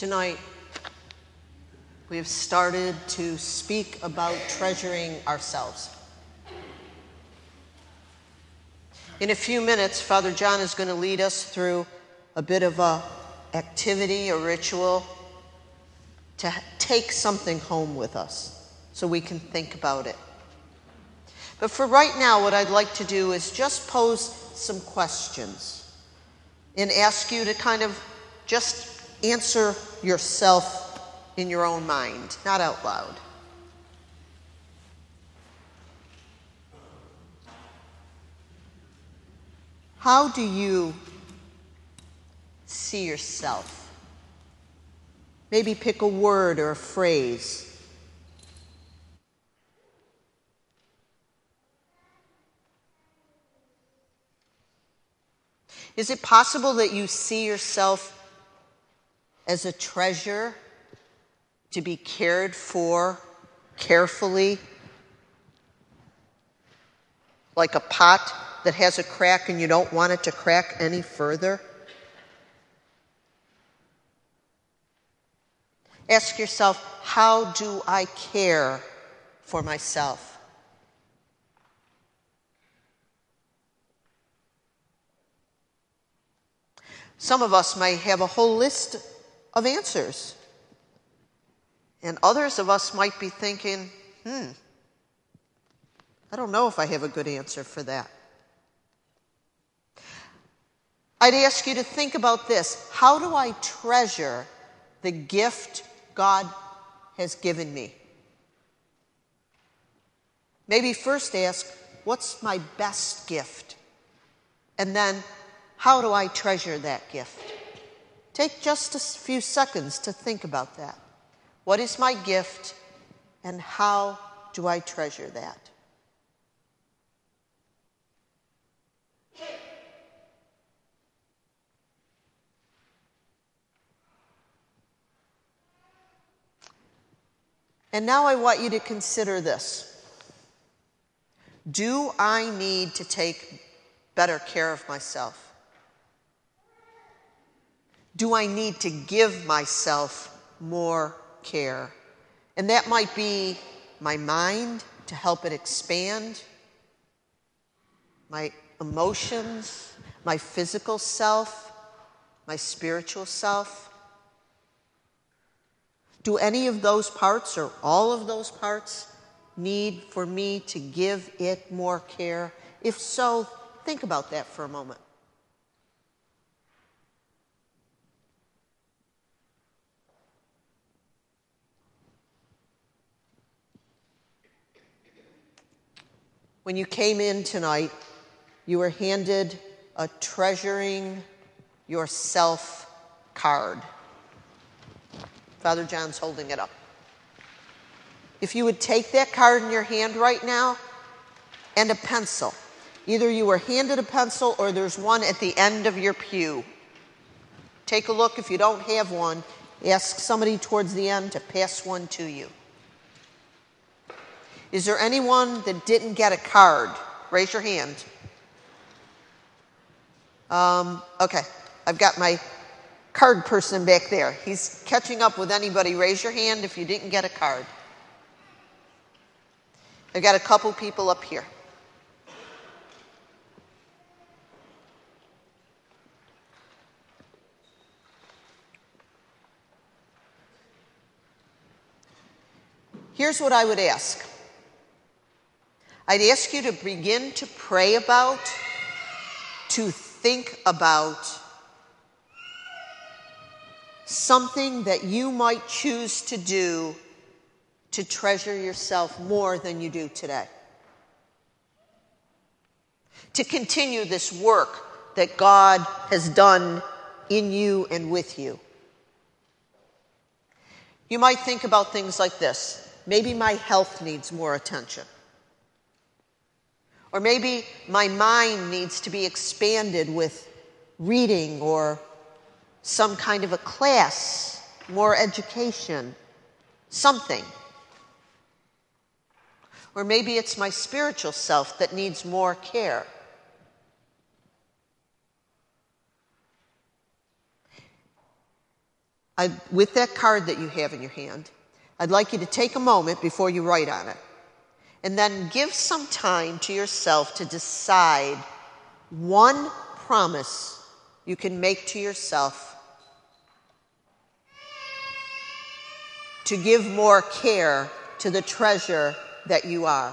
Tonight, we have started to speak about treasuring ourselves. In a few minutes, Father John is going to lead us through a bit of a activity, a ritual to take something home with us so we can think about it. But for right now, what I'd like to do is just pose some questions and ask you to kind of just answer yourself in your own mind, not out loud. How do you see yourself? Maybe pick a word or a phrase. Is it possible that you see yourself as a treasure to be cared for carefully, like a pot that has a crack and you don't want it to crack any further? Ask yourself, how do I care for myself? Some of us might have a whole list of answers. And others of us might be thinking, hmm, I don't know if I have a good answer for that. I'd ask you to think about this How do I treasure the gift God has given me? Maybe first ask, What's my best gift? And then, How do I treasure that gift? Take just a few seconds to think about that. What is my gift, and how do I treasure that? And now I want you to consider this. Do I need to take better care of myself? Do I need to give myself more care? And that might be my mind to help it expand, my emotions, my physical self, my spiritual self. Do any of those parts or all of those parts need for me to give it more care? If so, think about that for a moment. When you came in tonight, you were handed a treasuring yourself card. Father John's holding it up. If you would take that card in your hand right now and a pencil, either you were handed a pencil or there's one at the end of your pew. Take a look. If you don't have one, ask somebody towards the end to pass one to you. Is there anyone that didn't get a card? Raise your hand. Um, okay, I've got my card person back there. He's catching up with anybody. Raise your hand if you didn't get a card. I've got a couple people up here. Here's what I would ask I'd ask you to begin to pray about, to think about something that you might choose to do to treasure yourself more than you do today. To continue this work that God has done in you and with you. You might think about things like this maybe my health needs more attention. Or maybe my mind needs to be expanded with reading or some kind of a class, more education, something. Or maybe it's my spiritual self that needs more care. I, with that card that you have in your hand, I'd like you to take a moment before you write on it. And then give some time to yourself to decide one promise you can make to yourself to give more care to the treasure that you are.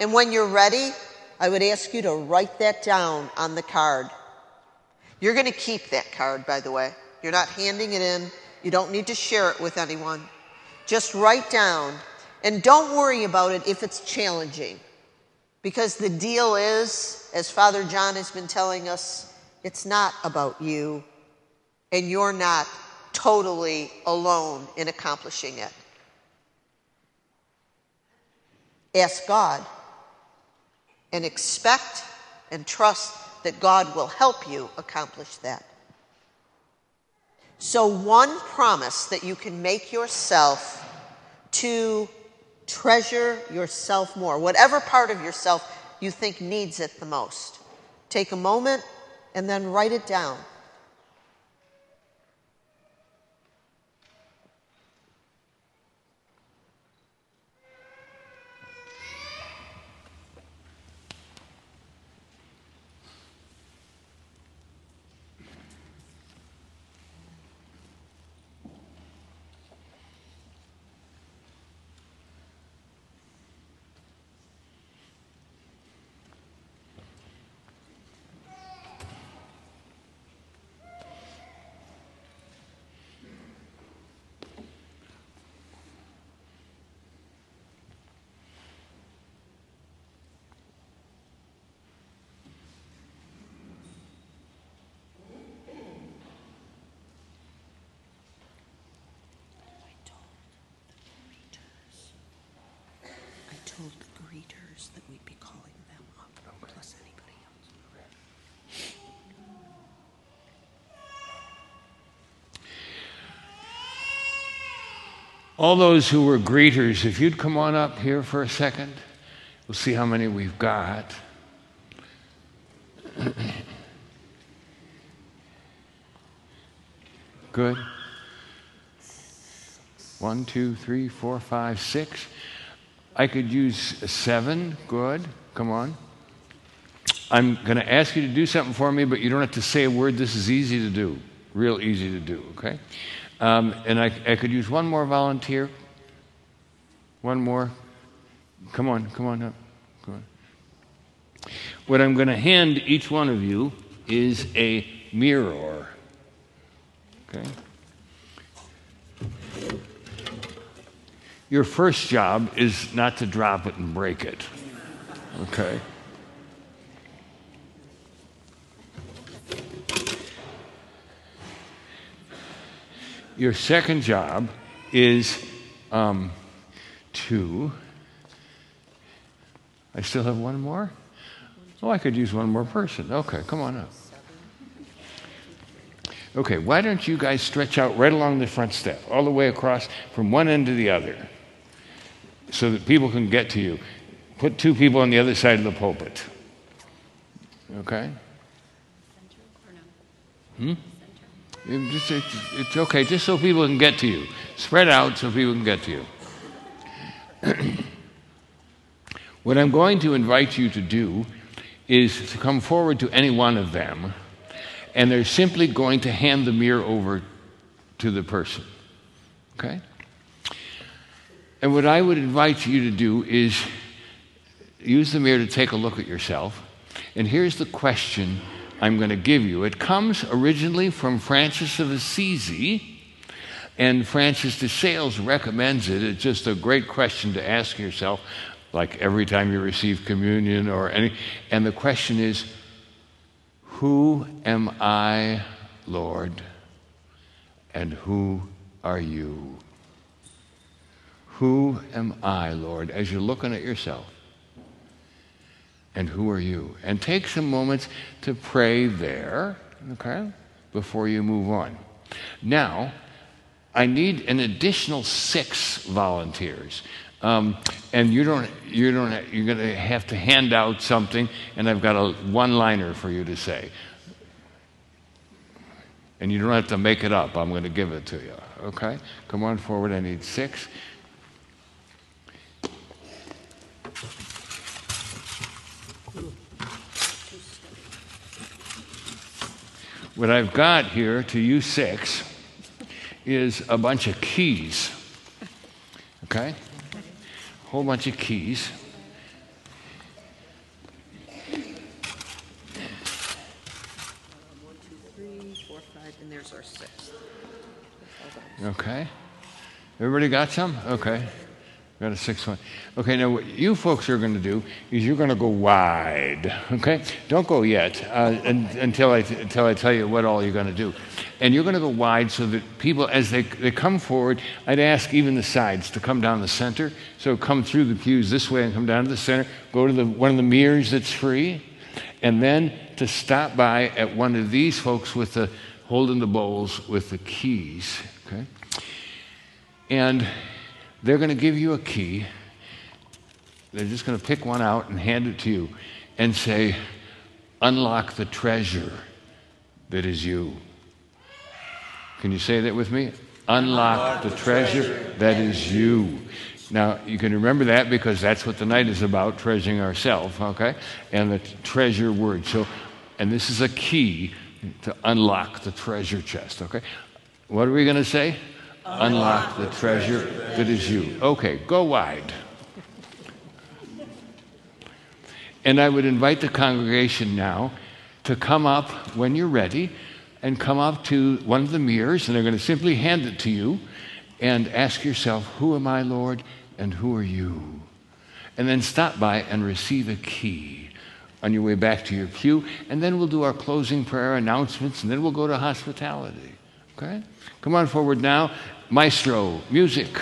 And when you're ready, I would ask you to write that down on the card. You're going to keep that card, by the way. You're not handing it in. You don't need to share it with anyone. Just write down and don't worry about it if it's challenging. Because the deal is, as Father John has been telling us, it's not about you, and you're not totally alone in accomplishing it. Ask God and expect and trust that God will help you accomplish that. So, one promise that you can make yourself to treasure yourself more, whatever part of yourself you think needs it the most. Take a moment and then write it down. All those who were greeters, if you'd come on up here for a second, we'll see how many we've got. Good. One, two, three, four, five, six. I could use seven. Good. Come on. I'm going to ask you to do something for me, but you don't have to say a word. This is easy to do. Real easy to do, okay? Um, and I, I could use one more volunteer. One more. Come on, come on up. Come on. What I'm going to hand each one of you is a mirror. Okay? Your first job is not to drop it and break it. Okay? Your second job is um, to. I still have one more? Oh, I could use one more person. Okay, come on up. Okay, why don't you guys stretch out right along the front step, all the way across from one end to the other, so that people can get to you? Put two people on the other side of the pulpit. Okay? Hmm? It's, it's okay, just so people can get to you. Spread out so people can get to you. what I'm going to invite you to do is to come forward to any one of them, and they're simply going to hand the mirror over to the person. Okay? And what I would invite you to do is use the mirror to take a look at yourself. And here's the question I'm going to give you. It comes originally from Francis of Assisi, and Francis de Sales recommends it. It's just a great question to ask yourself, like every time you receive communion or any. And the question is, Who am I, Lord? And who are you? Who am I, Lord? As you're looking at yourself, and who are you? And take some moments to pray there, okay, before you move on. Now, I need an additional six volunteers. Um, and you don't, you don't, you're going to have to hand out something, and I've got a one-liner for you to say. And you don't have to make it up. I'm going to give it to you. Okay? Come on forward. I need six. What I've got here to you six is a bunch of keys. Okay? A whole bunch of keys. One, two, three, four, five, and there's our sixth. Okay. Everybody got some? Okay. Got a six one. Okay, now what you folks are going to do is you're going to go wide. Okay, don't go yet uh, un- until I until I tell you what all you're going to do, and you're going to go wide so that people, as they they come forward, I'd ask even the sides to come down the center. So come through the pews this way and come down to the center. Go to the one of the mirrors that's free, and then to stop by at one of these folks with the holding the bowls with the keys. Okay, and they're going to give you a key. They're just going to pick one out and hand it to you and say, Unlock the treasure that is you. Can you say that with me? Unlock the treasure that is you. Now, you can remember that because that's what the night is about, treasuring ourselves, okay? And the treasure word. So, and this is a key to unlock the treasure chest, okay? What are we going to say? Unlock the treasure that is you. Okay, go wide. And I would invite the congregation now to come up when you're ready and come up to one of the mirrors, and they're going to simply hand it to you and ask yourself, Who am I, Lord, and who are you? And then stop by and receive a key on your way back to your pew, and then we'll do our closing prayer announcements, and then we'll go to hospitality. Okay? Come on forward now. Maestro, music.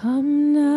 Come now,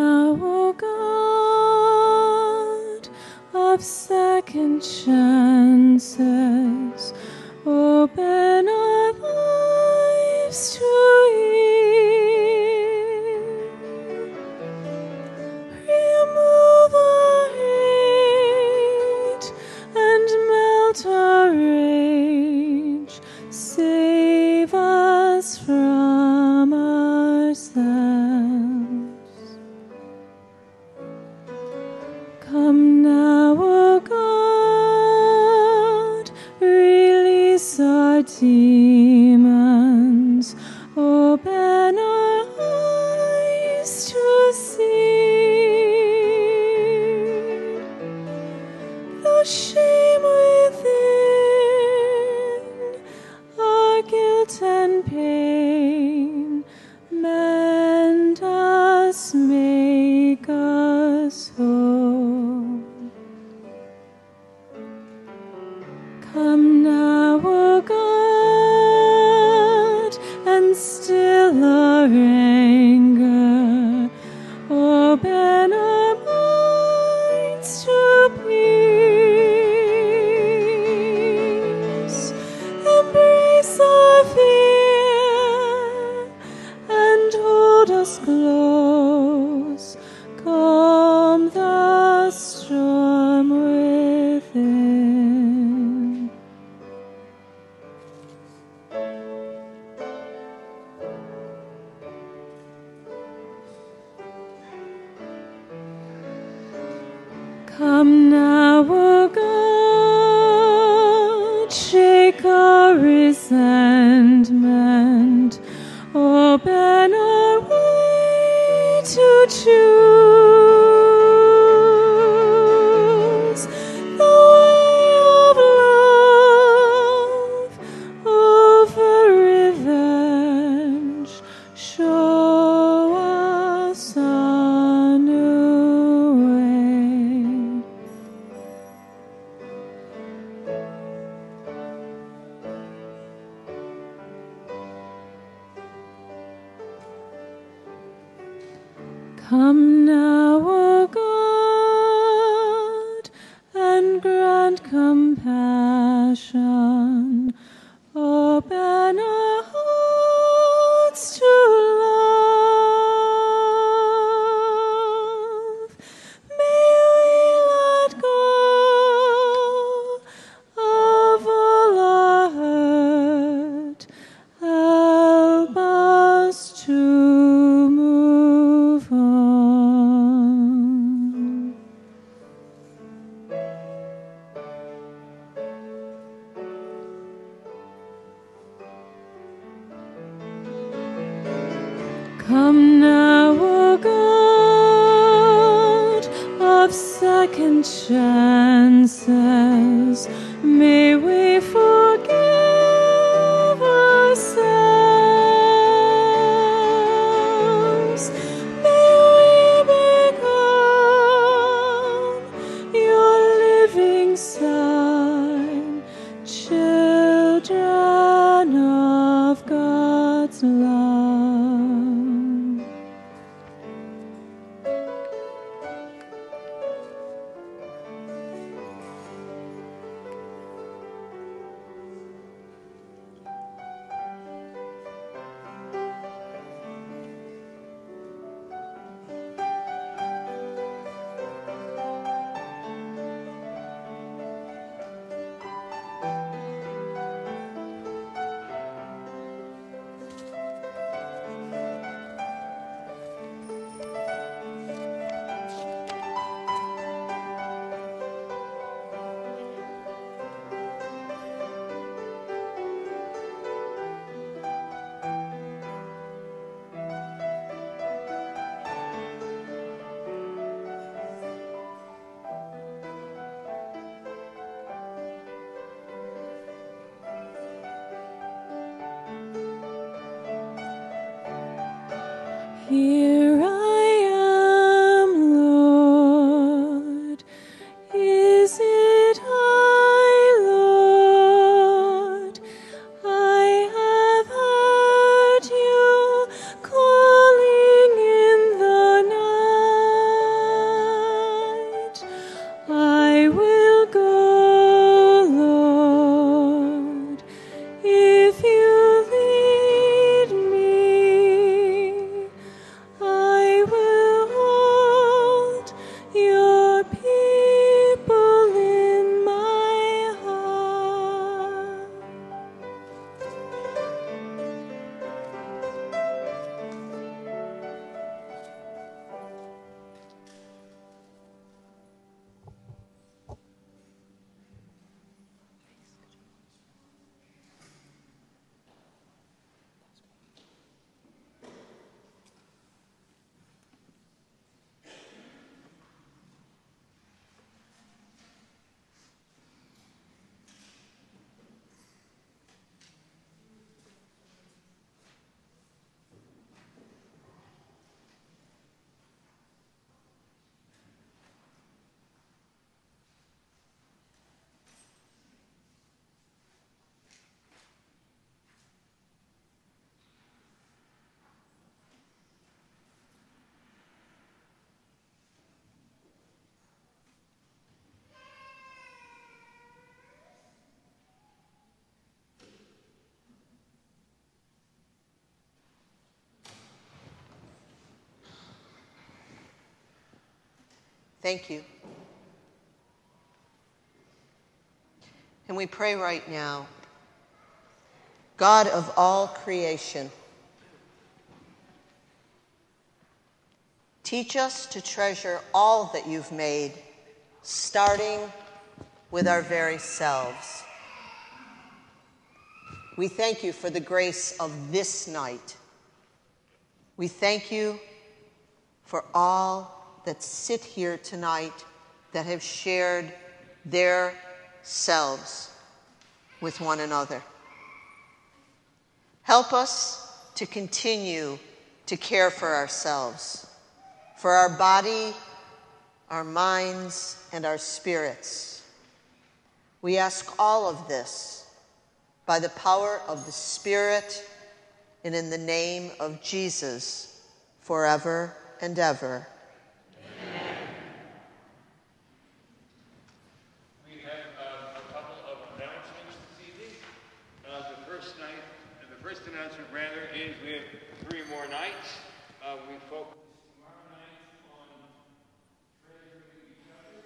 Thank you. And we pray right now God of all creation, teach us to treasure all that you've made, starting with our very selves. We thank you for the grace of this night. We thank you for all that sit here tonight that have shared their selves with one another. Help us to continue to care for ourselves, for our body, our minds, and our spirits. We ask all of this by the power of the Spirit and in the name of Jesus forever and ever. We have uh, a couple of announcements this evening. Uh, the first night, uh, the first announcement rather, is we have three more nights. Uh, we focus tomorrow night on treasuring each other,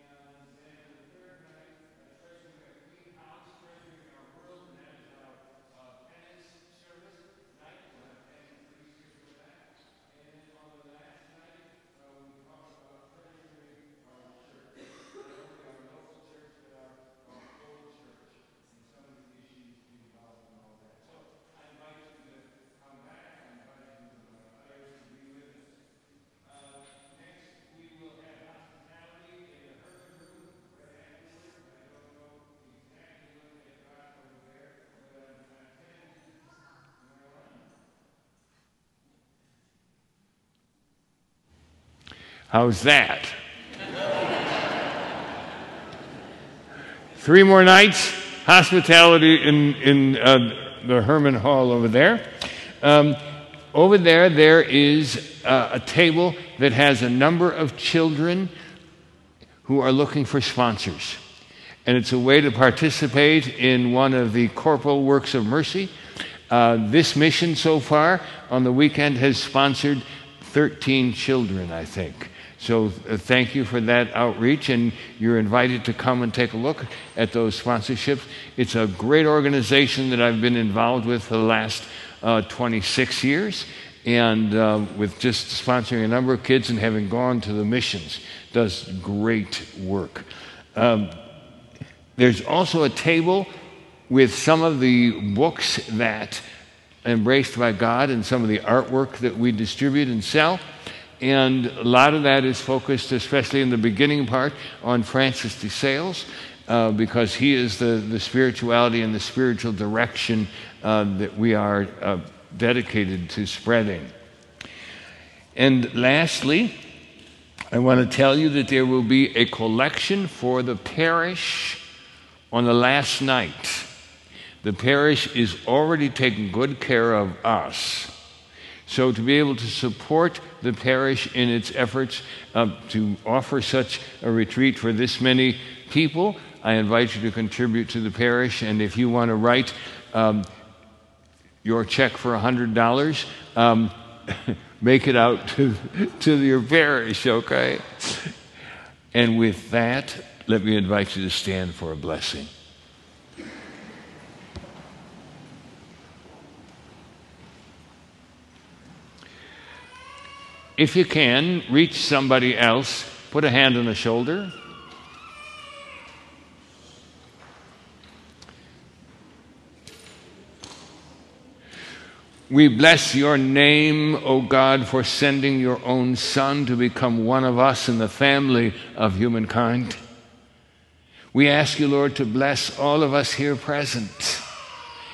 and then the third night, uh, treasuring our Green House, treasuring our world, and that is our uh, penance service night. We'll have penance priests here for that. And then on the last night, uh, we talk about treasuring our church, not only our local church, but our, our whole church, and some of the issues involved in all that. So I invite you to come back. I invite you, uh, others to be with us. Uh, next, we will have hospitality in the Herman Room right afterward. I don't know exactly what they've got over there, but I'm attending. How's that? Three more nights, hospitality in, in uh, the Herman Hall over there. Um, over there, there is uh, a table that has a number of children who are looking for sponsors. And it's a way to participate in one of the corporal works of mercy. Uh, this mission so far on the weekend has sponsored 13 children, I think. So uh, thank you for that outreach, and you're invited to come and take a look at those sponsorships. It's a great organization that I've been involved with for the last uh, 26 years, and uh, with just sponsoring a number of kids and having gone to the missions, does great work. Um, there's also a table with some of the books that embraced by God and some of the artwork that we distribute and sell. And a lot of that is focused, especially in the beginning part, on Francis de Sales, uh, because he is the, the spirituality and the spiritual direction uh, that we are uh, dedicated to spreading. And lastly, I want to tell you that there will be a collection for the parish on the last night. The parish is already taking good care of us. So, to be able to support the parish in its efforts uh, to offer such a retreat for this many people, I invite you to contribute to the parish. And if you want to write um, your check for $100, um, make it out to, to your parish, okay? And with that, let me invite you to stand for a blessing. If you can, reach somebody else, put a hand on the shoulder. We bless your name, O God, for sending your own Son to become one of us in the family of humankind. We ask you, Lord, to bless all of us here present.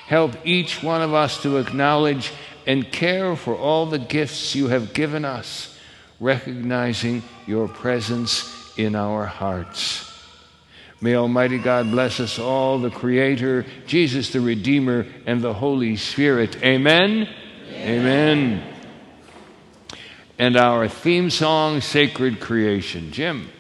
Help each one of us to acknowledge and care for all the gifts you have given us, recognizing your presence in our hearts. May Almighty God bless us all, the Creator, Jesus the Redeemer, and the Holy Spirit. Amen. Amen. And our theme song, Sacred Creation. Jim.